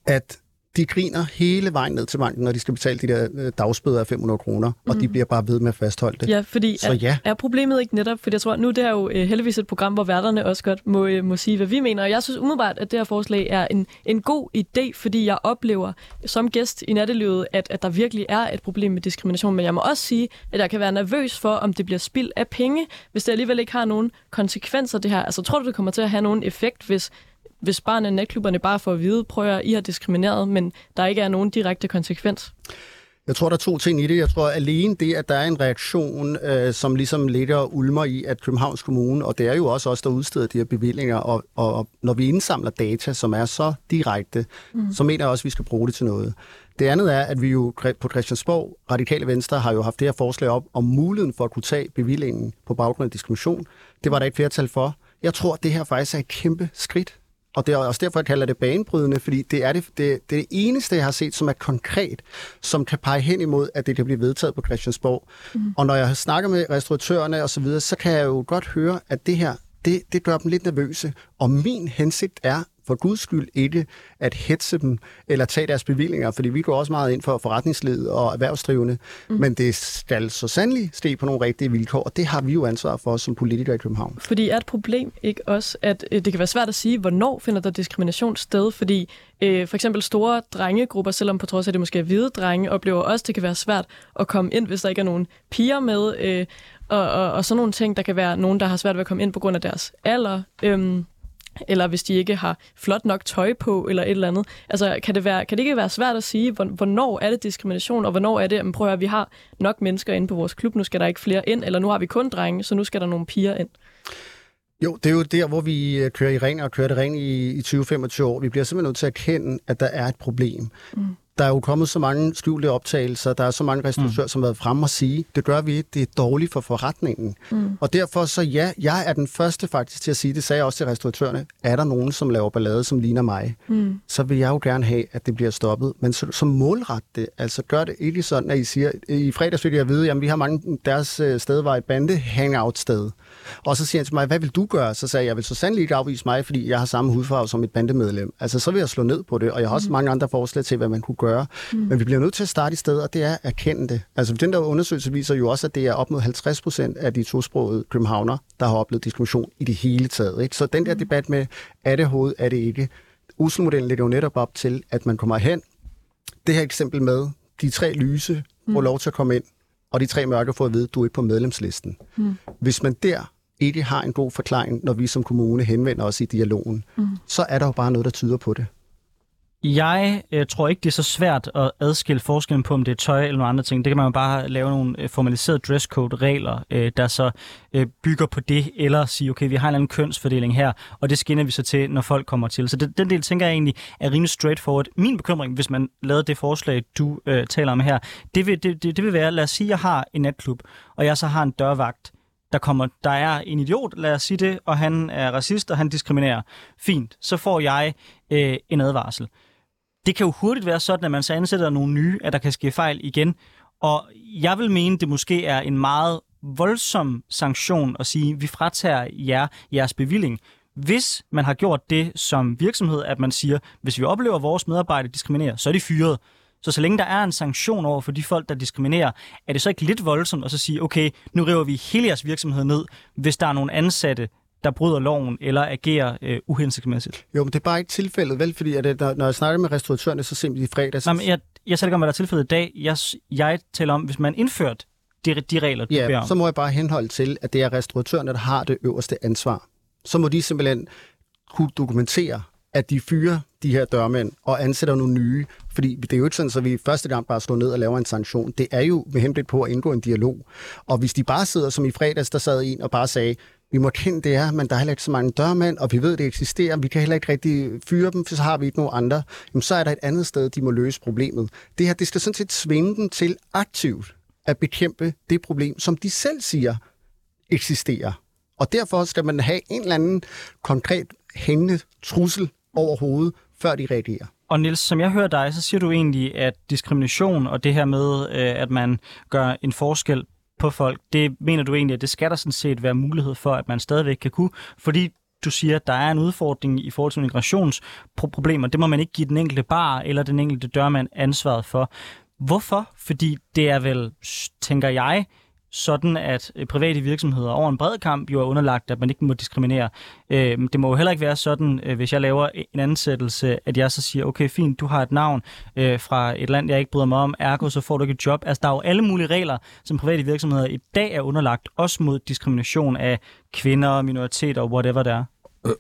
at de griner hele vejen ned til banken, når de skal betale de der øh, dagsbøder af 500 kroner, mm. og de mm. bliver bare ved med at fastholde det. Ja, fordi Så ja. Er, er problemet ikke netop, for jeg tror, nu det er jo øh, heldigvis et program, hvor værterne også godt må, øh, må sige, hvad vi mener, og jeg synes umiddelbart, at det her forslag er en, en god idé, fordi jeg oplever som gæst i nattelivet, at, at der virkelig er et problem med diskrimination, men jeg må også sige, at jeg kan være nervøs for, om det bliver spild af penge, hvis det alligevel ikke har nogen konsekvenser, det her. Altså, tror du, det kommer til at have nogen effekt, hvis hvis barne- og netklubberne bare får at vide, prøver at I har diskrimineret, men der ikke er nogen direkte konsekvens? Jeg tror, der er to ting i det. Jeg tror alene det, at der er en reaktion, øh, som ligesom ligger ulmer i, at Københavns Kommune, og det er jo også os, der udsteder de her bevillinger, og, og når vi indsamler data, som er så direkte, mm. så mener jeg også, at vi skal bruge det til noget. Det andet er, at vi jo på Christiansborg, Radikale Venstre, har jo haft det her forslag op om muligheden for at kunne tage bevillingen på baggrund af diskrimination. Det var der ikke flertal for. Jeg tror, at det her faktisk er et kæmpe skridt og det er også derfor, jeg kalder det banebrydende, fordi det er det, det, det, er det eneste, jeg har set, som er konkret, som kan pege hen imod, at det kan blive vedtaget på Christiansborg. Mm. Og når jeg snakker med restauratørerne og så videre, så kan jeg jo godt høre, at det her, det, det gør dem lidt nervøse. Og min hensigt er for guds skyld ikke at hetse dem eller tage deres bevillinger, fordi vi går også meget ind for forretningsled og erhvervsdrivende, mm. men det skal så sandelig ske på nogle rigtige vilkår, og det har vi jo ansvar for som politikere i København. Fordi er et problem ikke også, at øh, det kan være svært at sige, hvornår finder der diskrimination sted, fordi øh, for eksempel store drengegrupper, selvom på trods af, det måske er hvide drenge, oplever også, at det kan være svært at komme ind, hvis der ikke er nogen piger med, øh, og, og, og sådan nogle ting, der kan være nogen, der har svært ved at komme ind på grund af deres alder. Øh, eller hvis de ikke har flot nok tøj på, eller et eller andet. Altså, kan det, være, kan det ikke være svært at sige, hvornår er det diskrimination, og hvornår er det, at prøver, at vi har nok mennesker inde på vores klub, nu skal der ikke flere ind, eller nu har vi kun drenge, så nu skal der nogle piger ind? Jo, det er jo der, hvor vi øh, kører i ring og kører det ring i, i 20-25 år. Vi bliver simpelthen nødt til at erkende, at der er et problem. Mm der er jo kommet så mange skjulte optagelser, der er så mange restauratører, mm. som har været frem og sige, det gør vi ikke, det er dårligt for forretningen. Mm. Og derfor så ja, jeg er den første faktisk til at sige, det sagde jeg også til restauratørerne, er der nogen, som laver ballade, som ligner mig, mm. så vil jeg jo gerne have, at det bliver stoppet. Men så, så målret det, altså gør det ikke sådan, at I siger, i fredags fik jeg at vide, jamen vi har mange, deres øh, sted var et bande hangout sted. Og så siger han til mig, hvad vil du gøre? Så sagde jeg, jeg vil så sandelig ikke afvise mig, fordi jeg har samme hudfarve som et bandemedlem. Altså så vil jeg slå ned på det, og jeg har også mm. mange andre forslag til, hvad man kunne gøre. Mm. Men vi bliver nødt til at starte i stedet, og det er at erkende det. Altså den der undersøgelse viser jo også, at det er op mod 50 procent af de tosprogede københavner, der har oplevet diskrimination i det hele taget. Ikke? Så den der mm. debat med, er det hoved, er det ikke? Uselmodellen lægger jo netop op til, at man kommer hen. Det her eksempel med, de tre lyse får mm. lov til at komme ind, og de tre mørke får at vide, at du er ikke på medlemslisten. Mm. Hvis man der ikke har en god forklaring, når vi som kommune henvender os i dialogen, mm. så er der jo bare noget, der tyder på det. Jeg øh, tror ikke, det er så svært at adskille forskellen på, om det er tøj eller nogle andre ting. Det kan man jo bare lave nogle øh, formaliserede dresscode-regler, øh, der så øh, bygger på det, eller sige, okay, vi har en anden kønsfordeling her, og det skinner vi så til, når folk kommer til. Så det, den del tænker jeg egentlig er rimelig straightforward. Min bekymring, hvis man lavede det forslag, du øh, taler om her, det vil, det, det, det vil være, lad os sige, at jeg har en natklub, og jeg så har en dørvagt, der kommer, der er en idiot, lad os sige det, og han er racist, og han diskriminerer. Fint, så får jeg øh, en advarsel. Det kan jo hurtigt være sådan, at man så ansætter nogle nye, at der kan ske fejl igen. Og jeg vil mene, det måske er en meget voldsom sanktion at sige, vi fratager jer jeres bevilling. Hvis man har gjort det som virksomhed, at man siger, hvis vi oplever, at vores medarbejdere diskriminerer, så er de fyret. Så så længe der er en sanktion over for de folk, der diskriminerer, er det så ikke lidt voldsomt at så sige, okay, nu river vi hele jeres virksomhed ned, hvis der er nogle ansatte, der bryder loven eller agerer øh, uhensigtsmæssigt. Jo, men det er bare ikke tilfældet, vel? Fordi at, det, når jeg snakker med restauratørerne så simpelt i fredags... Nej, men jeg, jeg siger ikke om, hvad der er tilfældet i dag. Jeg, jeg taler om, hvis man indført de, de regler, du ja, beder om. så må jeg bare henholde til, at det er restauratørerne, der har det øverste ansvar. Så må de simpelthen kunne dokumentere, at de fyrer de her dørmænd og ansætter nogle nye. Fordi det er jo ikke sådan, at vi første gang bare slår ned og laver en sanktion. Det er jo med henblik på at indgå en dialog. Og hvis de bare sidder, som i fredags, der sad en og bare sagde, vi må kende det er, men der er heller ikke så mange dørmænd, og vi ved, det eksisterer, vi kan heller ikke rigtig fyre dem, for så har vi ikke nogen andre. Jamen, så er der et andet sted, de må løse problemet. Det her, det skal sådan set svinge dem til aktivt at bekæmpe det problem, som de selv siger eksisterer. Og derfor skal man have en eller anden konkret hængende trussel overhovedet, før de reagerer. Og Nils, som jeg hører dig, så siger du egentlig, at diskrimination og det her med, øh, at man gør en forskel på folk, det mener du egentlig, at det skal der sådan set være mulighed for, at man stadigvæk kan kunne, fordi du siger, at der er en udfordring i forhold til migrationsproblemer. Det må man ikke give den enkelte bar eller den enkelte dørmand ansvaret for. Hvorfor? Fordi det er vel, tænker jeg, sådan, at øh, private virksomheder over en bred kamp jo er underlagt, at man ikke må diskriminere. Øh, det må jo heller ikke være sådan, øh, hvis jeg laver en ansættelse, at jeg så siger, okay, fint, du har et navn øh, fra et land, jeg ikke bryder mig om, ergo så får du ikke et job. Altså, der er jo alle mulige regler, som private virksomheder i dag er underlagt, også mod diskrimination af kvinder, minoriteter og whatever det er.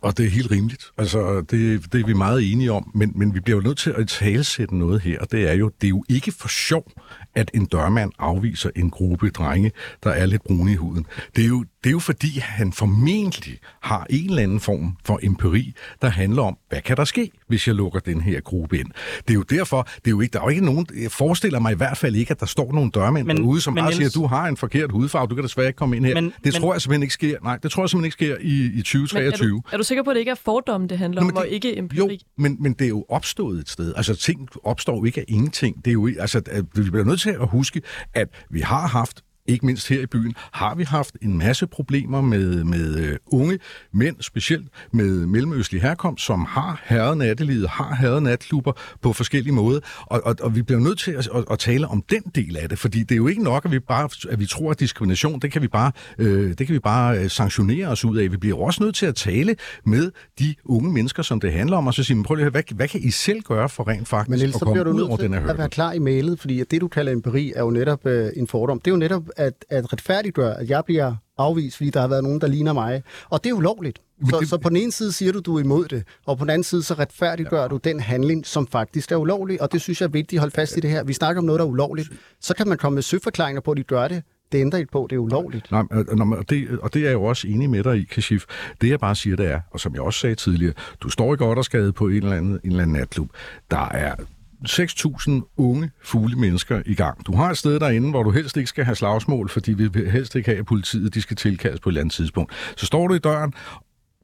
Og det er helt rimeligt. Altså, det, det er vi meget enige om, men, men vi bliver jo nødt til at talsætte noget her, og det er jo, det er jo ikke for sjov, at en dørmand afviser en gruppe drenge, der er lidt brune i huden. Det er jo, det er jo fordi, han formentlig har en eller anden form for empiri, der handler om, hvad kan der ske, hvis jeg lukker den her gruppe ind. Det er jo derfor, det er jo ikke, der er jo ikke nogen, jeg forestiller mig i hvert fald ikke, at der står nogle dørmænd men, derude, som men, bare siger, du har en forkert hudfarve, du kan desværre ikke komme ind her. Men, det tror men, jeg simpelthen ikke sker. Nej, det tror jeg simpelthen ikke sker i, i 2023. Men er, du, er du sikker på, at det ikke er fordomme, det handler Nå, om, det, og ikke empiri? Jo, men, men det er jo opstået et sted. Altså, ting opstår jo ikke af ingenting. Det er jo, altså, vi bliver nødt til at huske, at vi har haft ikke mindst her i byen, har vi haft en masse problemer med, med øh, unge mænd, specielt med mellemøstlig herkomst, som har herret nattelivet, har herret natklubber på forskellige måder. Og, og, og vi bliver nødt til at, at, at tale om den del af det, fordi det er jo ikke nok, at vi bare at vi tror, at diskrimination, det kan vi bare, øh, det kan vi bare øh, sanktionere os ud af. Vi bliver også nødt til at tale med de unge mennesker, som det handler om, og så sige, prøv lige, hvad, hvad kan I selv gøre for rent faktisk Men ellers, at komme ud over den her at være klar i mailet, fordi det, du kalder empiri, er jo netop øh, en fordom. Det er jo netop at, at retfærdiggøre, at jeg bliver afvist, fordi der har været nogen, der ligner mig. Og det er ulovligt. Så, det... så på den ene side siger du, du er imod det, og på den anden side så retfærdiggør ja. du den handling, som faktisk er ulovlig, og det synes jeg er vigtigt at holde fast i det her. Vi snakker om noget, der er ulovligt. Så kan man komme med søforklaringer på, at de gør det. Det ændrer ikke på, det er ulovligt. Nej, og det, og det er jeg jo også enig med dig i, Kashif. Det jeg bare siger, det er, og som jeg også sagde tidligere, du står i godt og skade på en eller anden, en eller anden natklub. Der er 6.000 unge fugle mennesker i gang. Du har et sted derinde, hvor du helst ikke skal have slagsmål, fordi vi vil helst ikke have, at politiet de skal tilkaldes på et eller andet tidspunkt. Så står du i døren,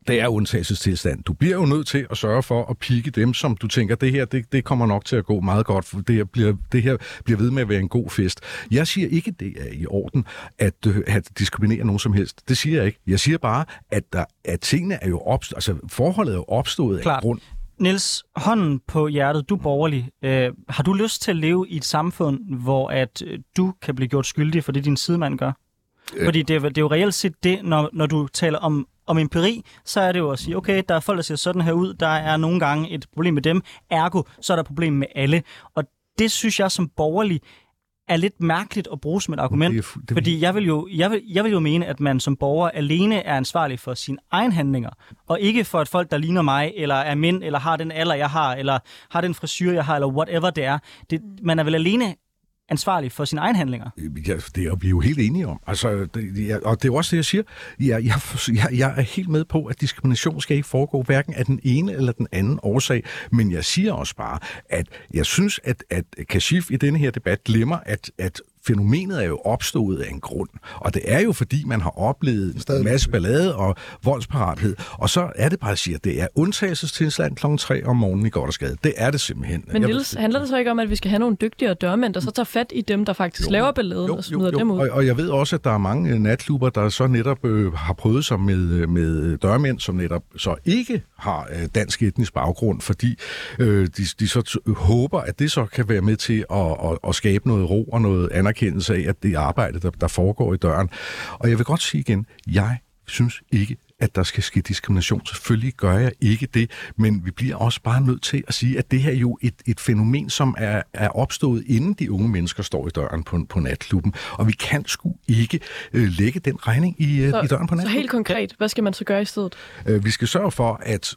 det er undtagelsestilstand. Du bliver jo nødt til at sørge for at pikke dem, som du tænker, det her det, det kommer nok til at gå meget godt, for det her, bliver, det her bliver ved med at være en god fest. Jeg siger ikke, det er i orden at, øh, at diskriminere nogen som helst. Det siger jeg ikke. Jeg siger bare, at, der, at tingene er jo opstået, altså forholdet er jo opstået Klart. af grund. Niels, hånden på hjertet, du er borgerlig. Øh, har du lyst til at leve i et samfund, hvor at øh, du kan blive gjort skyldig for det, din sidemand gør? Øh. Fordi det er, det er jo reelt set det, når, når du taler om, om empiri, så er det jo at sige, okay, der er folk, der ser sådan her ud, der er nogle gange et problem med dem, ergo, så er der et problem med alle. Og det synes jeg som borgerlig er lidt mærkeligt at bruge som et argument, det er, det fordi jeg vil, jo, jeg, vil, jeg vil jo mene, at man som borger alene er ansvarlig for sine egne handlinger, og ikke for at folk, der ligner mig, eller er mænd, eller har den alder, jeg har, eller har den frisyr, jeg har, eller whatever det er. Det, man er vel alene ansvarlig for sine egne handlinger. Øh, ja, det er vi jo helt enige om. Altså, det, ja, og det er også det, jeg siger. Jeg, jeg, jeg, jeg er helt med på, at diskrimination skal ikke foregå hverken af den ene eller den anden årsag. Men jeg siger også bare, at jeg synes, at, at Kashif i denne her debat glemmer, at, at fænomenet er jo opstået af en grund. Og det er jo, fordi man har oplevet Stadig. en masse ballade og voldsparathed. Og så er det bare, at sige, at det er undtagelsestilstand kl. 3 om morgenen i Goddersgade. Det er det simpelthen. Men Niels, handler det så ikke om, at vi skal have nogle dygtigere dørmænd, der så tager fat i dem, der faktisk jo, laver balladen jo, og smider jo, jo. dem ud? Og, og jeg ved også, at der er mange øh, natklubber, der så netop øh, har prøvet sig med, øh, med dørmænd, som netop så ikke har øh, dansk etnisk baggrund, fordi øh, de, de så håber, at det så kan være med til at, at, at skabe noget ro og noget anerkendelse anerkendelse af, at det arbejde, der, der foregår i døren. Og jeg vil godt sige igen, jeg synes ikke, at der skal ske diskrimination. Selvfølgelig gør jeg ikke det, men vi bliver også bare nødt til at sige, at det her er jo et, et fænomen, som er, er opstået, inden de unge mennesker står i døren på, på natklubben. Og vi kan sgu ikke øh, lægge den regning i, øh, så, i døren på natklubben. Så helt konkret, hvad skal man så gøre i stedet? Øh, vi skal sørge for, at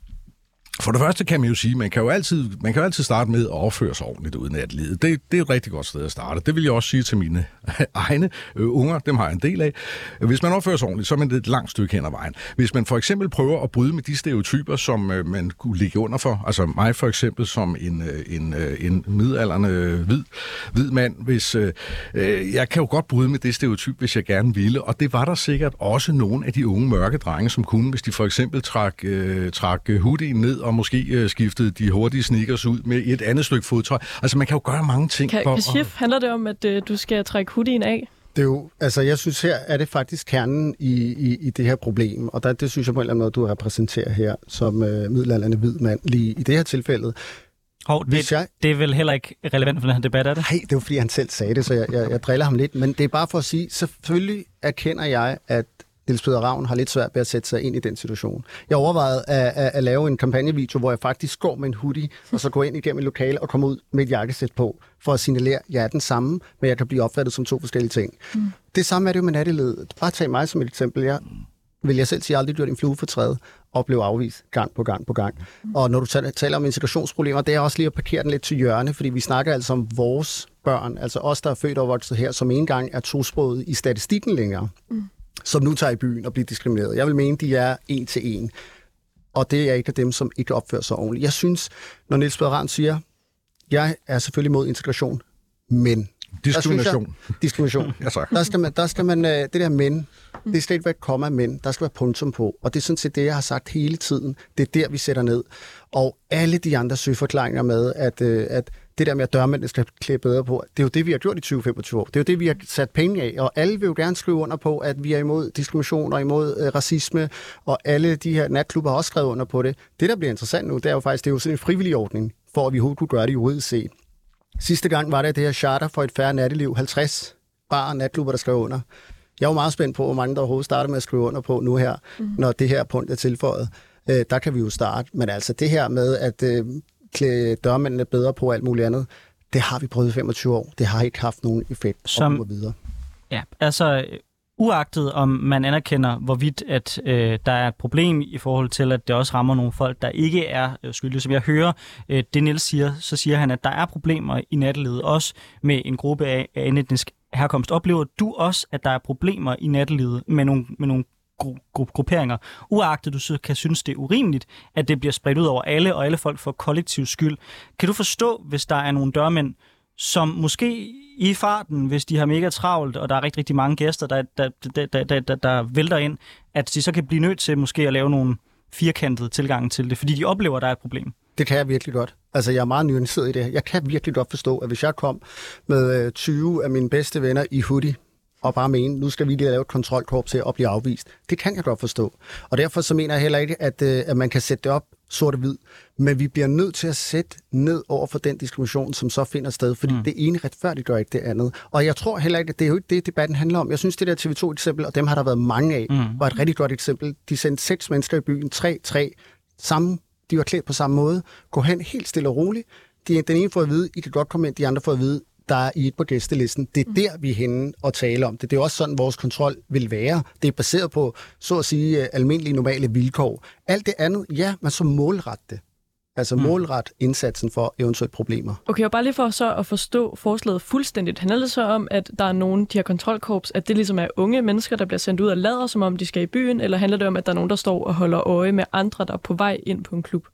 for det første kan man jo sige, man kan jo altid, man kan jo altid starte med at opføre sig ordentligt uden at lide. Det, det er et rigtig godt sted at starte. Det vil jeg også sige til mine egne øh, unger, dem har jeg en del af. Hvis man opfører sig ordentligt, så er man et langt stykke hen ad vejen. Hvis man for eksempel prøver at bryde med de stereotyper, som øh, man kunne ligge under for, altså mig for eksempel som en, øh, en, øh, en midalderne øh, hvid, hvid mand, hvis, øh, øh, jeg kan jo godt bryde med det stereotyp, hvis jeg gerne ville, og det var der sikkert også nogle af de unge mørke drenge, som kunne, hvis de for eksempel trak, øh, trak hoodien ned og måske øh, skiftede de hurtige sneakers ud med et andet stykke fodtøj. Altså, man kan jo gøre mange ting. Kan, for, Kashif, handler det om, at øh, du skal trække hoodien af? Det er jo, altså jeg synes her er det faktisk kernen i, i, i det her problem, og der, det synes jeg på en eller anden måde, du repræsenterer her som øh, middelalderne hvid mand lige i det her tilfælde. Hov, det, jeg... det er vel heller ikke relevant for den her debat, er det? Nej, det var fordi han selv sagde det, så jeg, jeg, jeg driller ham lidt, men det er bare for at sige, selvfølgelig erkender jeg, at Niels Peter Ravn har lidt svært ved at sætte sig ind i den situation. Jeg overvejede at, at, at lave en kampagnevideo, hvor jeg faktisk går med en hoodie, og så går ind igennem et lokale og kommer ud med et jakkesæt på, for at signalere, at jeg er den samme, men jeg kan blive opfattet som to forskellige ting. Mm. Det samme er det jo med natteledet. Bare tag mig som et eksempel. Jeg vil jeg selv sige, aldrig gjort en flue for træet og blev afvist gang på gang på gang. Mm. Og når du taler om integrationsproblemer, det er også lige at parkere den lidt til hjørne, fordi vi snakker altså om vores børn, altså os, der er født og vokset her, som en gang er tosproget i statistikken længere. Mm som nu tager i byen og bliver diskrimineret. Jeg vil mene, de er en til en. Og det er ikke af dem, som ikke opfører sig ordentligt. Jeg synes, når Niels Pedersen siger, jeg er selvfølgelig mod integration, men... Diskrimination. Jeg, diskrimination. ja, tak. Der skal man, der skal man, øh, det der men, det er slet ikke komma men, der skal være punktum på. Og det er sådan set det, jeg har sagt hele tiden. Det er der, vi sætter ned. Og alle de andre søgeforklaringer med, at, øh, at det der med, at dørmændene skal klæde bedre på, det er jo det, vi har gjort i 2025 år. Det er jo det, vi har sat penge af, og alle vil jo gerne skrive under på, at vi er imod diskrimination og imod øh, racisme, og alle de her natklubber har også skrevet under på det. Det, der bliver interessant nu, det er jo faktisk, det er jo sådan en frivillig ordning, for at vi overhovedet kunne gøre det juridisk set. Sidste gang var det det her charter for et færre natteliv, 50 bar og natklubber, der skrev under. Jeg er jo meget spændt på, hvor mange der overhovedet starter med at skrive under på nu her, mm. når det her punkt er tilføjet. Øh, der kan vi jo starte. Men altså det her med, at øh, klæde dørmændene bedre på alt muligt andet, det har vi prøvet i 25 år. Det har ikke haft nogen effekt. Som, og videre. Ja, altså uagtet om man anerkender, hvorvidt at øh, der er et problem i forhold til, at det også rammer nogle folk, der ikke er øh, skyldige. Som jeg hører øh, det Niels siger, så siger han, at der er problemer i nattelivet, også med en gruppe af, af etnisk herkomst. Oplever du også, at der er problemer i nattelivet med nogle, med nogle gru- gru- grupperinger, uagtet du så kan synes, det er urimeligt, at det bliver spredt ud over alle, og alle folk får kollektiv skyld. Kan du forstå, hvis der er nogle dørmænd, som måske i farten, hvis de har mega travlt, og der er rigtig, rigtig mange gæster, der, der, der, der, der, der, der vælter ind, at de så kan blive nødt til måske at lave nogle firkantede tilgange til det, fordi de oplever, at der er et problem. Det kan jeg virkelig godt. Altså, jeg er meget nuanceret i det. Jeg kan virkelig godt forstå, at hvis jeg kom med øh, 20 af mine bedste venner i hoodie, og bare mene, nu skal vi lige lave et kontrolkorps til at blive afvist. Det kan jeg godt forstå. Og derfor så mener jeg heller ikke, at, øh, at man kan sætte det op sort og hvid. Men vi bliver nødt til at sætte ned over for den diskrimination, som så finder sted, fordi mm. det ene retfærdiggør ikke det andet. Og jeg tror heller ikke, at det er jo ikke det, debatten handler om. Jeg synes, det der TV2-eksempel, og dem har der været mange af, mm. var et rigtig godt eksempel. De sendte seks mennesker i byen, tre, tre, sammen. De var klædt på samme måde. Gå hen helt stille og roligt. De, den ene får at vide, I kan godt komme ind, de andre får at vide, der er i et på gæstelisten. Det er mm. der, vi er henne og tale om det. Det er også sådan, vores kontrol vil være. Det er baseret på, så at sige, øh, almindelige normale vilkår. Alt det andet, ja, man så målret det. Altså mm. målret indsatsen for eventuelle problemer. Okay, og bare lige for så at forstå forslaget fuldstændigt. Handler det så om, at der er nogen, de her kontrolkorps, at det ligesom er unge mennesker, der bliver sendt ud og lader, som om de skal i byen, eller handler det om, at der er nogen, der står og holder øje med andre, der er på vej ind på en klub?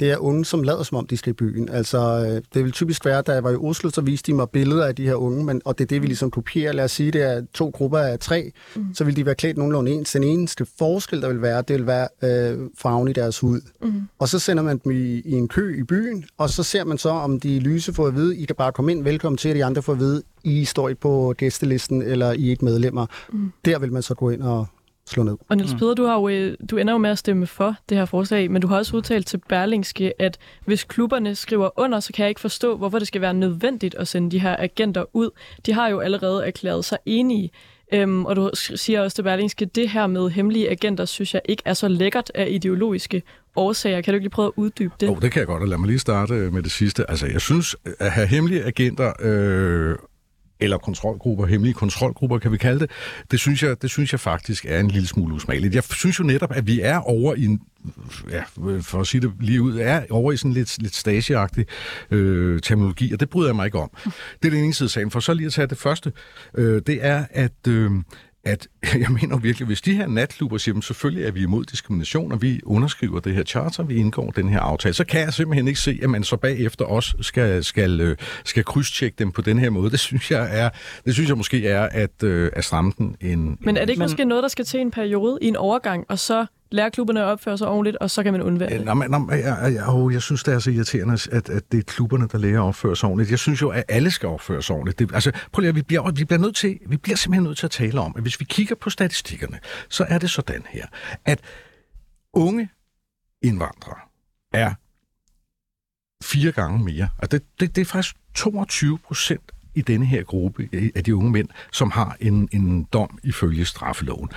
Det er unge, som lader som om, de skal i byen. Altså, øh, det vil typisk være, da jeg var i Oslo, så viste de mig billeder af de her unge, men, og det er det, vi ligesom kopierer. Lad os sige, det er to grupper af tre, mm. så vil de være klædt nogenlunde ens. Den eneste forskel, der vil være, det vil være øh, farven i deres hud. Mm. Og så sender man dem i, i en kø i byen, og så ser man så, om de lyse får at vide, I kan bare komme ind, velkommen til, de andre får at vide, I står ikke på gæstelisten, eller I er ikke medlemmer. Mm. Der vil man så gå ind og, slå ned. Og Niels mm. Peder, du, har jo, øh, du ender jo med at stemme for det her forslag, men du har også udtalt til Berlingske, at hvis klubberne skriver under, så kan jeg ikke forstå, hvorfor det skal være nødvendigt at sende de her agenter ud. De har jo allerede erklæret sig enige. Øhm, og du siger også til Berlingske, at det her med hemmelige agenter, synes jeg ikke er så lækkert af ideologiske årsager. Kan du ikke lige prøve at uddybe det? Oh, det kan jeg godt, og lad mig lige starte med det sidste. Altså, jeg synes, at have hemmelige agenter øh, eller kontrolgrupper, hemmelige kontrolgrupper, kan vi kalde det, det synes jeg, det synes jeg faktisk er en lille smule usmageligt. Jeg synes jo netop, at vi er over i en, ja, for at sige det lige ud, er over i sådan lidt, lidt stageagtig øh, terminologi, og det bryder jeg mig ikke om. Det er den ene side af sagen. For så lige at tage det første, øh, det er, at øh, at jeg mener virkelig, hvis de her natklubber siger, selvfølgelig er vi imod diskrimination, og vi underskriver det her charter, vi indgår den her aftale, så kan jeg simpelthen ikke se, at man så bagefter også skal, skal, øh, skal krydstjekke dem på den her måde. Det synes jeg, er, det synes jeg måske er at, øh, at stramme den en... Men er det ikke Men- måske noget, der skal til en periode i en overgang, og så lærer klubberne at opføre sig ordentligt, og så kan man undvære det? Nå, men, nå, jeg, jeg, åh, jeg synes, det er så irriterende, at, at det er klubberne, der lærer at opføre sig ordentligt. Jeg synes jo, at alle skal opføre sig ordentligt. Det, altså, prøv lige, vi bliver, vi, bliver nødt til, vi bliver simpelthen nødt til at tale om, at hvis vi kigger på statistikkerne, så er det sådan her, at unge indvandrere er fire gange mere. Og det, det, det er faktisk 22 procent i denne her gruppe af de unge mænd, som har en, en dom ifølge straffeloven.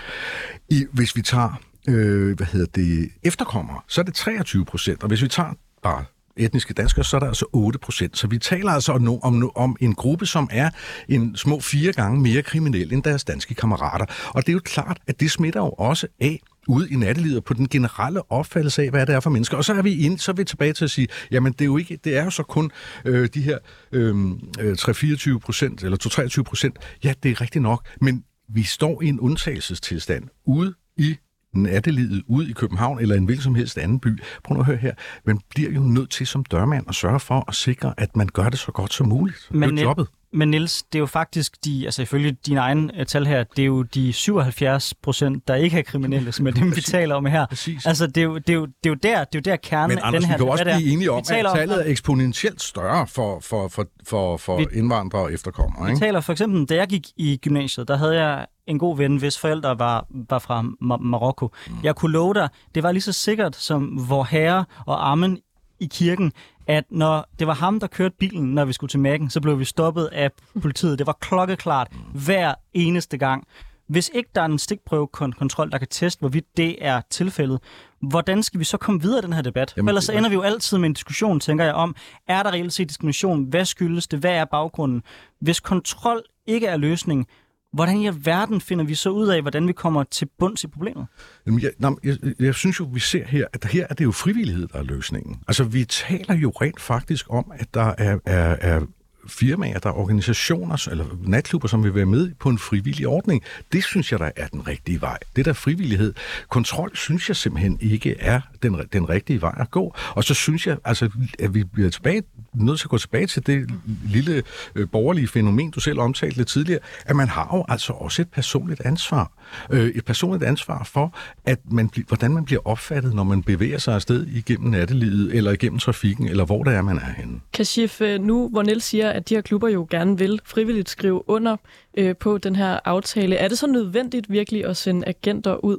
I, hvis vi tager øh, hvad hedder det, efterkommere, så er det 23 procent, og hvis vi tager bare etniske danskere, så er der altså 8 procent. Så vi taler altså om, om, om en gruppe, som er en små fire gange mere kriminel end deres danske kammerater. Og det er jo klart, at det smitter jo også af ude i nattelivet på den generelle opfattelse af, hvad det er for mennesker. Og så er vi ind, så er vi tilbage til at sige, jamen det er jo ikke, det er jo så kun øh, de her øhm, øh, 3-24 procent, eller 2-23 procent. Ja, det er rigtigt nok, men vi står i en undtagelsestilstand ude i nattelivet ude i København eller en hvilken som helst anden by. Prøv nu at høre her. Man bliver jo nødt til som dørmand at sørge for at sikre, at man gør det så godt som muligt. Men, det er jo jobbet. Men Niels, det er jo faktisk de, altså ifølge din egen uh, tal her, det er jo de 77 procent, der ikke er kriminelle, som er dem, vi taler om her. Præcis. Altså, det er jo, det er jo, det er jo der, det er jo der kernen Men Anders, den vi her kan jo også debat er. blive enige om, Vi at taler om- tallet er eksponentielt større for, for, for, for, for Vi- indvandrere og efterkommere. Vi Ikke? taler for eksempel, da jeg gik i gymnasiet, der havde jeg en god ven, hvis forældre var, var fra Ma- Marokko. Mm. Jeg kunne love dig, det var lige så sikkert som vor herre og armen i kirken, at når det var ham, der kørte bilen, når vi skulle til Mækken, så blev vi stoppet af politiet. Det var klokkeklart hver eneste gang. Hvis ikke der er en stikprøvekontrol, der kan teste, hvorvidt det er tilfældet, hvordan skal vi så komme videre i den her debat? Jamen, ellers så ender vi jo altid med en diskussion, tænker jeg, om, er der reelt set diskrimination? Hvad skyldes det? Hvad er baggrunden? Hvis kontrol ikke er løsningen, hvordan i alverden finder vi så ud af, hvordan vi kommer til bunds i problemet? Jamen, jeg, nej, jeg, jeg synes jo, vi ser her, at her er det jo frivillighed, der er løsningen. Altså, vi taler jo rent faktisk om, at der er, er, er firmaer, der er organisationer eller natklubber, som vil være med på en frivillig ordning. Det synes jeg, der er den rigtige vej. Det der frivillighed. Kontrol synes jeg simpelthen ikke er den, den rigtige vej at gå. Og så synes jeg, altså, at vi bliver tilbage, nødt til at gå tilbage til det lille øh, borgerlige fænomen, du selv omtalte lidt tidligere, at man har jo altså også et personligt ansvar. Øh, et personligt ansvar for, at man bli, hvordan man bliver opfattet, når man bevæger sig afsted igennem nattelivet, eller igennem trafikken, eller hvor det er, man er henne. Kashif, øh, nu hvor Niels siger, at de her klubber jo gerne vil frivilligt skrive under øh, på den her aftale, er det så nødvendigt virkelig at sende agenter ud?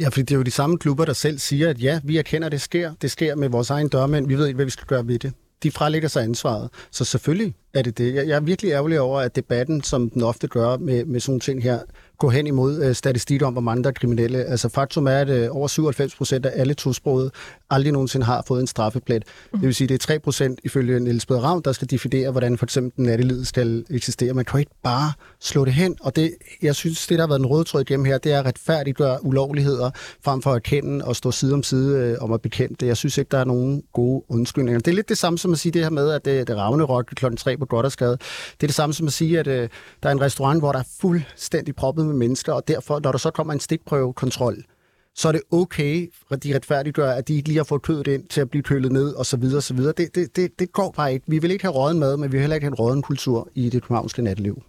Ja, fordi det er jo de samme klubber, der selv siger, at ja, vi erkender, at det sker. Det sker med vores egen dørmænd. Vi ved ikke, hvad vi skal gøre ved det. De frelægger sig ansvaret. Så selvfølgelig er det det. Jeg jeg er virkelig ærgerlig over, at debatten, som den ofte gør med, med sådan nogle ting her, går hen imod øh, statistikker om, hvor mange der er kriminelle. Altså faktum er, at øh, over 97 procent af alle tosprogede aldrig nogensinde har fået en straffeplet. Det vil sige, det er 3 procent ifølge Niels Peder Ravn, der skal definere, hvordan for eksempel nattelivet skal eksistere. Man kan ikke bare slå det hen. Og det, jeg synes, det der har været en rød tråd igennem her, det er at retfærdiggøre ulovligheder, frem for at erkende og stå side om side øh, om at bekæmpe det. Jeg synes ikke, der er nogen gode undskyldninger. Det er lidt det samme som at sige det her med, at det, det ravne rock klokken 3 på Goddersgade. Det er det samme som at sige, at øh, der er en restaurant, hvor der er fuldstændig proppet med mennesker, og derfor, når der så kommer en stikprøvekontrol, så er det okay, at de retfærdiggør, at de ikke lige har fået kødet ind til at blive kølet ned, og så videre, og så videre. Det, det, det, det går bare ikke. Vi vil ikke have råden mad, men vi vil heller ikke have en råden kultur i det københavnske natteliv.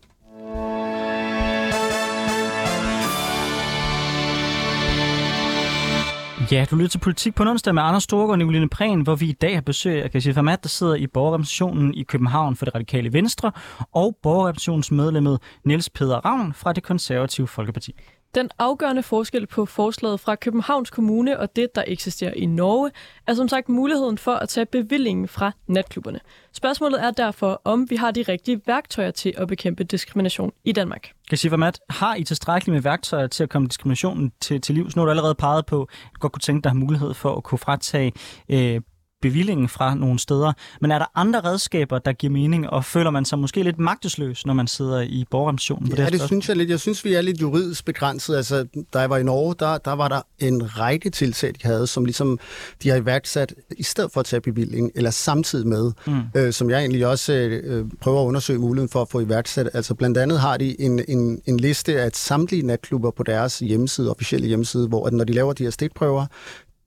Ja, du lytter til Politik på onsdag med Anders Storgård og Nicoline Prehn, hvor vi i dag har besøg af Kassif Ahmad, der sidder i borgerrepræsentationen i København for det radikale Venstre, og borgerrepræsentationsmedlemmet Niels Peder Ravn fra det konservative Folkeparti. Den afgørende forskel på forslaget fra Københavns Kommune og det, der eksisterer i Norge, er som sagt muligheden for at tage bevillingen fra natklubberne. Spørgsmålet er derfor, om vi har de rigtige værktøjer til at bekæmpe diskrimination i Danmark. Kassif Ahmad, har I tilstrækkeligt med værktøjer til at komme diskriminationen til, til livs? Nu har du allerede peget på, at du godt kunne tænke dig mulighed for at kunne fratage øh, bevillingen fra nogle steder. Men er der andre redskaber, der giver mening, og føler man sig måske lidt magtesløs, når man sidder i borgerrepræsentationen? Ja, det, det synes jeg lidt. Jeg synes, vi er lidt juridisk begrænset. Altså, da jeg var i Norge, der, der var der en række tiltag, de havde, som ligesom de har iværksat, i stedet for at tage bevilling, eller samtidig med, mm. øh, som jeg egentlig også øh, prøver at undersøge muligheden for at få iværksat. Altså blandt andet har de en, en, en liste af samtlige natklubber på deres hjemmeside, officielle hjemmeside, hvor at når de laver de her stikprøver,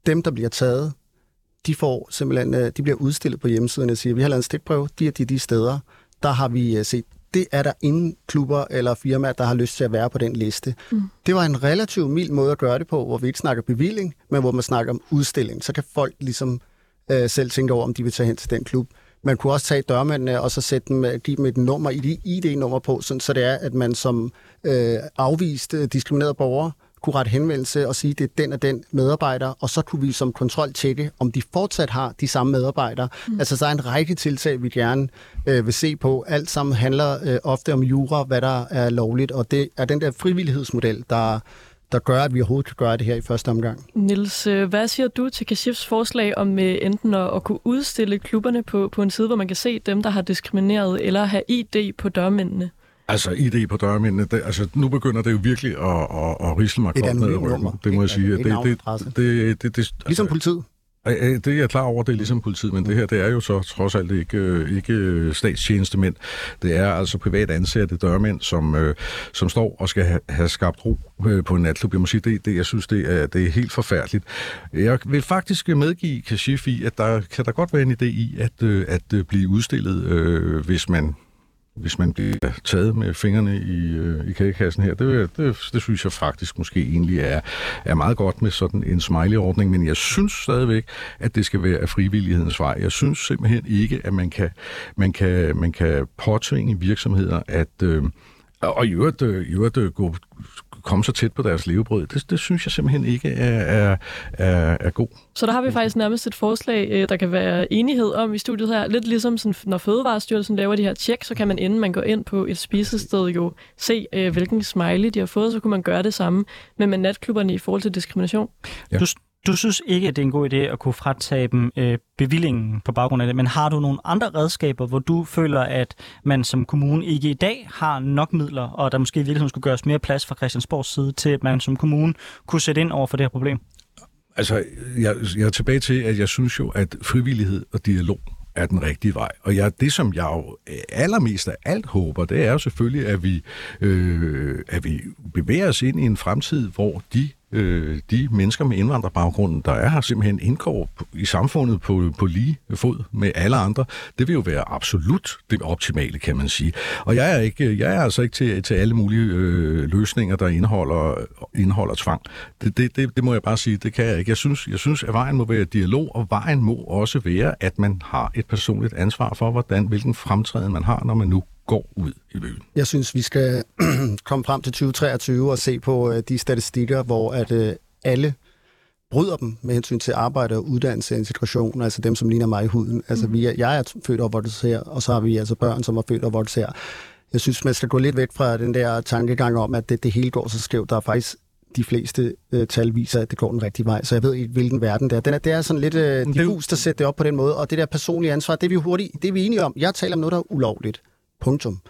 dem, der bliver taget, de får simpelthen, øh, de bliver udstillet på hjemmesiden og siger, vi har lavet en stikprøve, de er de, de steder, der har vi øh, set, det er der ingen klubber eller firmaer, der har lyst til at være på den liste. Mm. Det var en relativt mild måde at gøre det på, hvor vi ikke snakker bevilling, men hvor man snakker om udstilling. Så kan folk ligesom øh, selv tænke over, om de vil tage hen til den klub. Man kunne også tage dørmændene og så sætte dem, øh, give dem et nummer, ID-nummer på, sådan, så det er, at man som øh, afvist diskrimineret borger kunne rette henvendelse og sige, at det er den og den medarbejder, og så kunne vi som kontrol tjekke, om de fortsat har de samme medarbejdere. Mm. Altså, så er en række tiltag, vi gerne øh, vil se på. Alt sammen handler øh, ofte om jura, hvad der er lovligt, og det er den der frivillighedsmodel, der der gør, at vi overhovedet kan gøre det her i første omgang. Nils, øh, hvad siger du til Kashifs forslag om øh, enten at, at kunne udstille klubberne på, på en side, hvor man kan se dem, der har diskrimineret, eller have ID på dørmændene? Altså ID på dørmændene, det, altså nu begynder det jo virkelig at, at, at risle mig godt ned i ryggen. Det må jeg sige. Det, det, det, det, det, det, ligesom politiet? Det er jeg klar over, det er ligesom politiet, men det her det er jo så trods alt ikke, ikke statstjenestemænd. Det er altså privat ansatte dørmænd, som, øh, som står og skal have, skabt ro øh, på en natklub. Jeg må sige, det, det, jeg synes, det er, det er helt forfærdeligt. Jeg vil faktisk medgive Kashif i, at der kan der godt være en idé i at, øh, at blive udstillet, øh, hvis man hvis man bliver taget med fingrene i, øh, i kagekassen her. Det, det, det synes jeg faktisk måske egentlig er, er meget godt med sådan en smiley-ordning, men jeg synes stadigvæk, at det skal være af frivillighedens vej. Jeg synes simpelthen ikke, at man kan, man kan, man kan påtvinge virksomheder at... Øh, og i øvrigt, øh, i øvrigt øh, gå, komme så tæt på deres levebrød, det, det synes jeg simpelthen ikke er, er, er, er god. Så der har vi faktisk nærmest et forslag, øh, der kan være enighed om i studiet her. Lidt ligesom sådan, når Fødevarestyrelsen laver de her tjek, så kan man inden man går ind på et spisested jo se, øh, hvilken smiley de har fået, så kunne man gøre det samme med, med natklubberne i forhold til diskrimination. Ja. Du, du synes ikke, at det er en god idé at kunne fratage dem øh, bevillingen på baggrund af det, men har du nogle andre redskaber, hvor du føler, at man som kommune ikke i dag har nok midler, og der måske i virkeligheden skulle gøres mere plads fra Christiansborgs side til, at man som kommune kunne sætte ind over for det her problem? Altså, jeg, jeg er tilbage til, at jeg synes jo, at frivillighed og dialog er den rigtige vej. Og jeg, det, som jeg jo allermest af alt håber, det er jo selvfølgelig, at vi, øh, at vi bevæger os ind i en fremtid, hvor de øh, de mennesker med indvandrerbaggrund, der er her, simpelthen indgår i samfundet på, på lige fod med alle andre. Det vil jo være absolut det optimale, kan man sige. Og jeg er, ikke, jeg er altså ikke til, til alle mulige øh, løsninger, der indeholder, indeholder tvang. Det, det, det, det må jeg bare sige, det kan jeg ikke. Jeg synes, jeg synes, at vejen må være dialog, og vejen må også være, at man har et personligt ansvar for, hvordan, hvilken fremtræden man har, når man nu går ud i byen. Jeg synes, vi skal komme frem til 2023 og se på øh, de statistikker, hvor at øh, alle bryder dem med hensyn til arbejde og uddannelse og integration, altså dem, som ligner mig i huden. Altså, vi er, jeg er født og vokset her, og så har vi altså børn, som er født og vokset her. Jeg synes, man skal gå lidt væk fra den der tankegang om, at det, det hele går så skævt. Der er faktisk de fleste øh, tal viser, at det går den rigtige vej. Så jeg ved ikke, hvilken verden det er. Den er, det er sådan lidt øh, diffust at sætte det op på den måde. Og det der personlige ansvar, det er vi hurtigt, det er vi enige om. Jeg taler om noget, der er ulovligt. Punktum.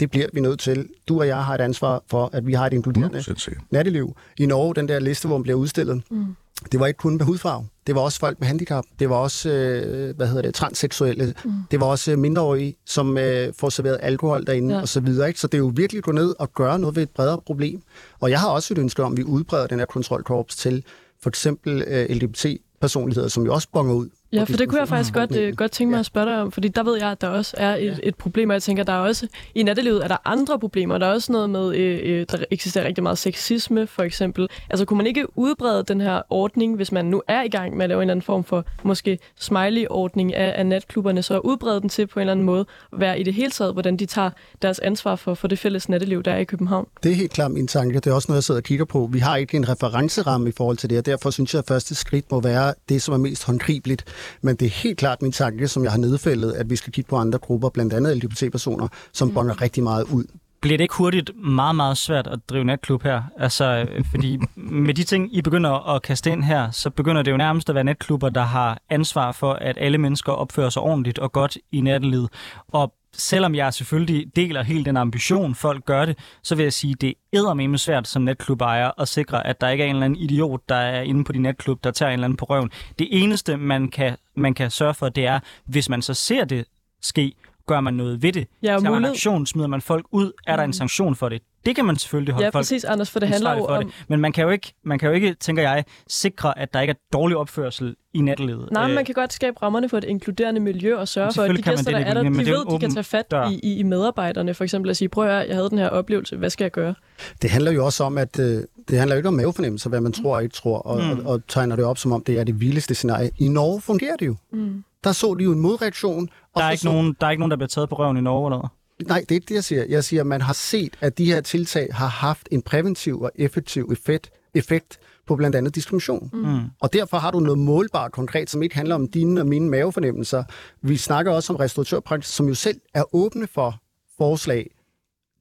Det bliver vi nødt til. Du og jeg har et ansvar for, at vi har et inkluderende natteliv. I Norge, den der liste, hvor man bliver udstillet, mm. det var ikke kun med hudfarve. Det var også folk med handicap. Det var også, øh, hvad hedder det, transseksuelle. Mm. Det var også øh, mindreårige, som øh, får serveret alkohol derinde ja. og så videre. Ikke? Så det er jo virkelig at gå ned og gøre noget ved et bredere problem. Og jeg har også et ønske om, at vi udbreder den her kontrolkorps til for eksempel øh, LGBT-personligheder, som jo også bonger ud Ja, for det kunne jeg faktisk godt, uh, godt tænke mig at spørge dig om, fordi der ved jeg, at der også er et, et problem, og jeg tænker, der er også, i nattelivet er der andre problemer. Der er også noget med, uh, uh, der eksisterer rigtig meget sexisme, for eksempel. Altså, kunne man ikke udbrede den her ordning, hvis man nu er i gang med at lave en eller anden form for, måske smiley-ordning af, af natklubberne, så udbrede den til på en eller anden måde, være i det hele taget, hvordan de tager deres ansvar for, for det fælles natteliv, der er i København? Det er helt klart min tanke. Det er også noget, jeg sidder og kigger på. Vi har ikke en referenceramme i forhold til det, og derfor synes jeg, at første skridt må være det, som er mest håndgribeligt men det er helt klart min tanke, som jeg har nedfældet, at vi skal kigge på andre grupper, blandt andet LGBT-personer, som mm. bonger rigtig meget ud bliver det ikke hurtigt meget, meget svært at drive natklub her? Altså, øh, fordi med de ting, I begynder at kaste ind her, så begynder det jo nærmest at være natklubber, der har ansvar for, at alle mennesker opfører sig ordentligt og godt i nattelivet. Og selvom jeg selvfølgelig deler helt den ambition, folk gør det, så vil jeg sige, det er med svært som netklubejer at sikre, at der ikke er en eller anden idiot, der er inde på din netklub, der tager en eller anden på røven. Det eneste, man kan, man kan sørge for, det er, hvis man så ser det ske, gør man noget ved det. Ja, Tager man aktion, smider man folk ud, er der en sanktion for det. Det kan man selvfølgelig holde Ja, folk præcis, Anders, for det handler jo for om... det. Men man kan, jo ikke, man kan jo ikke, tænker jeg, sikre, at der ikke er dårlig opførsel i nattelivet. Nej, men Øh, man kan godt skabe rammerne for et inkluderende miljø og sørge for, at de gæster, der det, er der, de er ved, en de kan tage fat dør. i, i, medarbejderne. For eksempel at sige, prøv at høre, jeg havde den her oplevelse, hvad skal jeg gøre? Det handler jo også om, at øh, det handler jo ikke om mavefornemmelse, hvad man tror og ikke tror, og, Mm. mm. og, og tegner det op, som om det er det vildeste scenarie. I Norge fungerer det jo. Mm. Der så de jo en modreaktion. Og der, er så ikke så, nogen, der er ikke nogen, der bliver taget på røven i Norge eller? Nej, det er ikke det, jeg siger. Jeg siger, at man har set, at de her tiltag har haft en præventiv og effektiv effekt, effekt på blandt andet diskrimination. Mm. Og derfor har du noget målbart konkret, som ikke handler om dine og mine mavefornemmelser. Vi snakker også om restauratørpraksis, som jo selv er åbne for forslag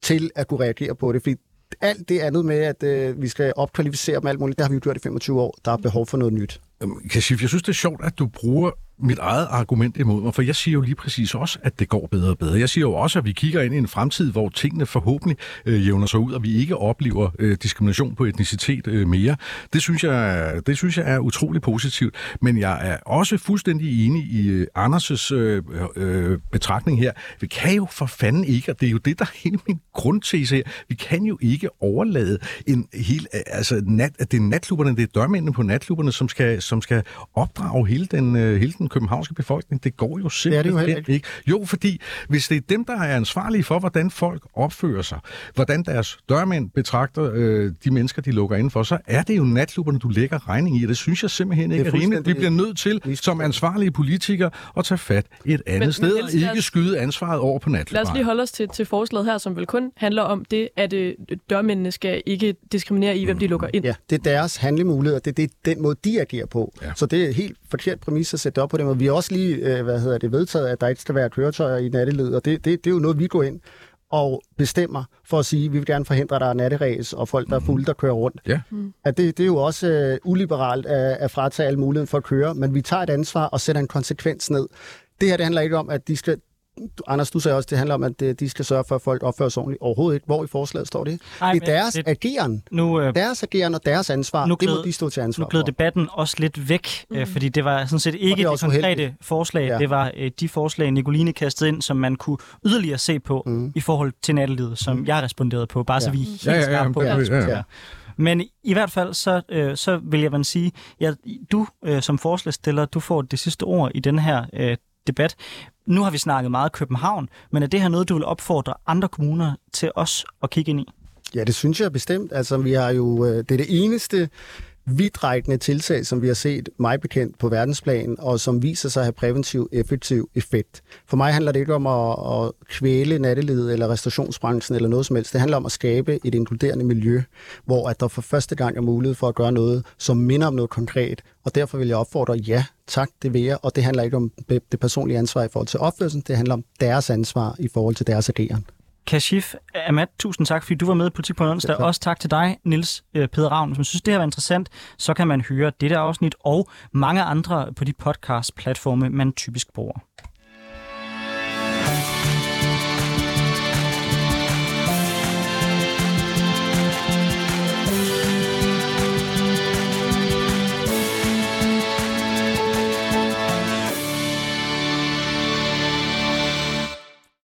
til at kunne reagere på det. Fordi alt det andet med, at øh, vi skal opkvalificere dem alt muligt, det har vi jo gjort i 25 år. Der er behov for noget nyt. Øhm, Kashif, jeg synes, det er sjovt, at du bruger mit eget argument imod mig, for jeg siger jo lige præcis også, at det går bedre og bedre. Jeg siger jo også, at vi kigger ind i en fremtid, hvor tingene forhåbentlig øh, jævner sig ud, og vi ikke oplever øh, diskrimination på etnicitet øh, mere. Det synes, jeg, det synes jeg er utrolig positivt. Men jeg er også fuldstændig enig i øh, Anders' øh, øh, betragtning her. Vi kan jo for fanden ikke, og det er jo det, der er hele min grundtese her, vi kan jo ikke overlade en hel, altså nat, at det er natklubberne, det er dørmændene på natklubberne, som skal, som skal opdrage hele den, øh, hele den københavnske befolkning. Det går jo simpelthen jo heller ikke. ikke. Jo, fordi hvis det er dem, der er ansvarlige for, hvordan folk opfører sig, hvordan deres dørmænd betragter øh, de mennesker, de lukker indenfor, så er det jo natklubberne, du lægger regning i, og det synes jeg simpelthen ikke Det er, er er rimeligt. Vi bliver nødt til, som ansvarlige politikere, at tage fat et andet men sted, og Niels, lad ikke os- skyde ansvaret over på Lad os natklubberne. lige holde os til, til forslaget her, som vel kun handler om det, at øh, dørmændene skal ikke diskriminere i, hvem de lukker ind. Ja, det er deres handlemuligheder, det er det, den måde, de agerer på. Ja. Så det er helt forkert præmis at sætte det op på den måde. Vi har også lige, øh, hvad hedder det, vedtaget, at der ikke skal være køretøjer i nattelivet, og det, det, det er jo noget, vi går ind og bestemmer for at sige, at vi vil gerne forhindre, at der er natteræs og folk, der er fulde, der kører rundt. Ja. At det, det er jo også øh, uliberalt at, at fratage alle muligheden for at køre, men vi tager et ansvar og sætter en konsekvens ned. Det her det handler ikke om, at de skal... Anders, du sagde også, det handler om, at øh, de skal sørge for, at folk opfører sig ordentligt. Overhovedet ikke. Hvor i forslaget står det? Ej, det er deres det- ageren. Nu, øh, Deres ageren og deres ansvar. Nu det må gled- de stå til ansvar nu gled for. debatten også lidt væk, mm. øh, fordi det var sådan set ikke det det, konkrete uheldigt. forslag. Ja. Ja. Det var øh, de forslag, Nicoline kastede ind, som man kunne yderligere se på mm. i forhold til nattelivet, som jeg responderede på, bare ja. så vi er helt Ja, ja, ja, skarpe på, ja, ja, ja. Men i hvert fald, så, øh, så vil jeg vel sige, at du øh, som forslagsstiller, du får det sidste ord i den her øh, debat. Nu har vi snakket meget København, men er det her noget, du vil opfordre andre kommuner til os at kigge ind i? Ja, det synes jeg bestemt. Altså, vi har jo, øh, det er det eneste vidtrækkende tiltag, som vi har set mig bekendt på verdensplan, og som viser sig at have præventiv, effektiv effekt. For mig handler det ikke om at, at kvæle nattelivet eller restaurationsbranchen eller noget som helst. Det handler om at skabe et inkluderende miljø, hvor at der for første gang er mulighed for at gøre noget, som minder om noget konkret. Og derfor vil jeg opfordre, ja, tak, det vil jeg. Og det handler ikke om det personlige ansvar i forhold til opførelsen, det handler om deres ansvar i forhold til deres ageren. Kashif Ahmad, tusind tak, fordi du var med i Politik på onsdag. Selv tak. Også tak til dig, Nils øh, Peder Ravn. Hvis man synes, det her var interessant, så kan man høre dette afsnit og mange andre på de podcast-platforme, man typisk bruger.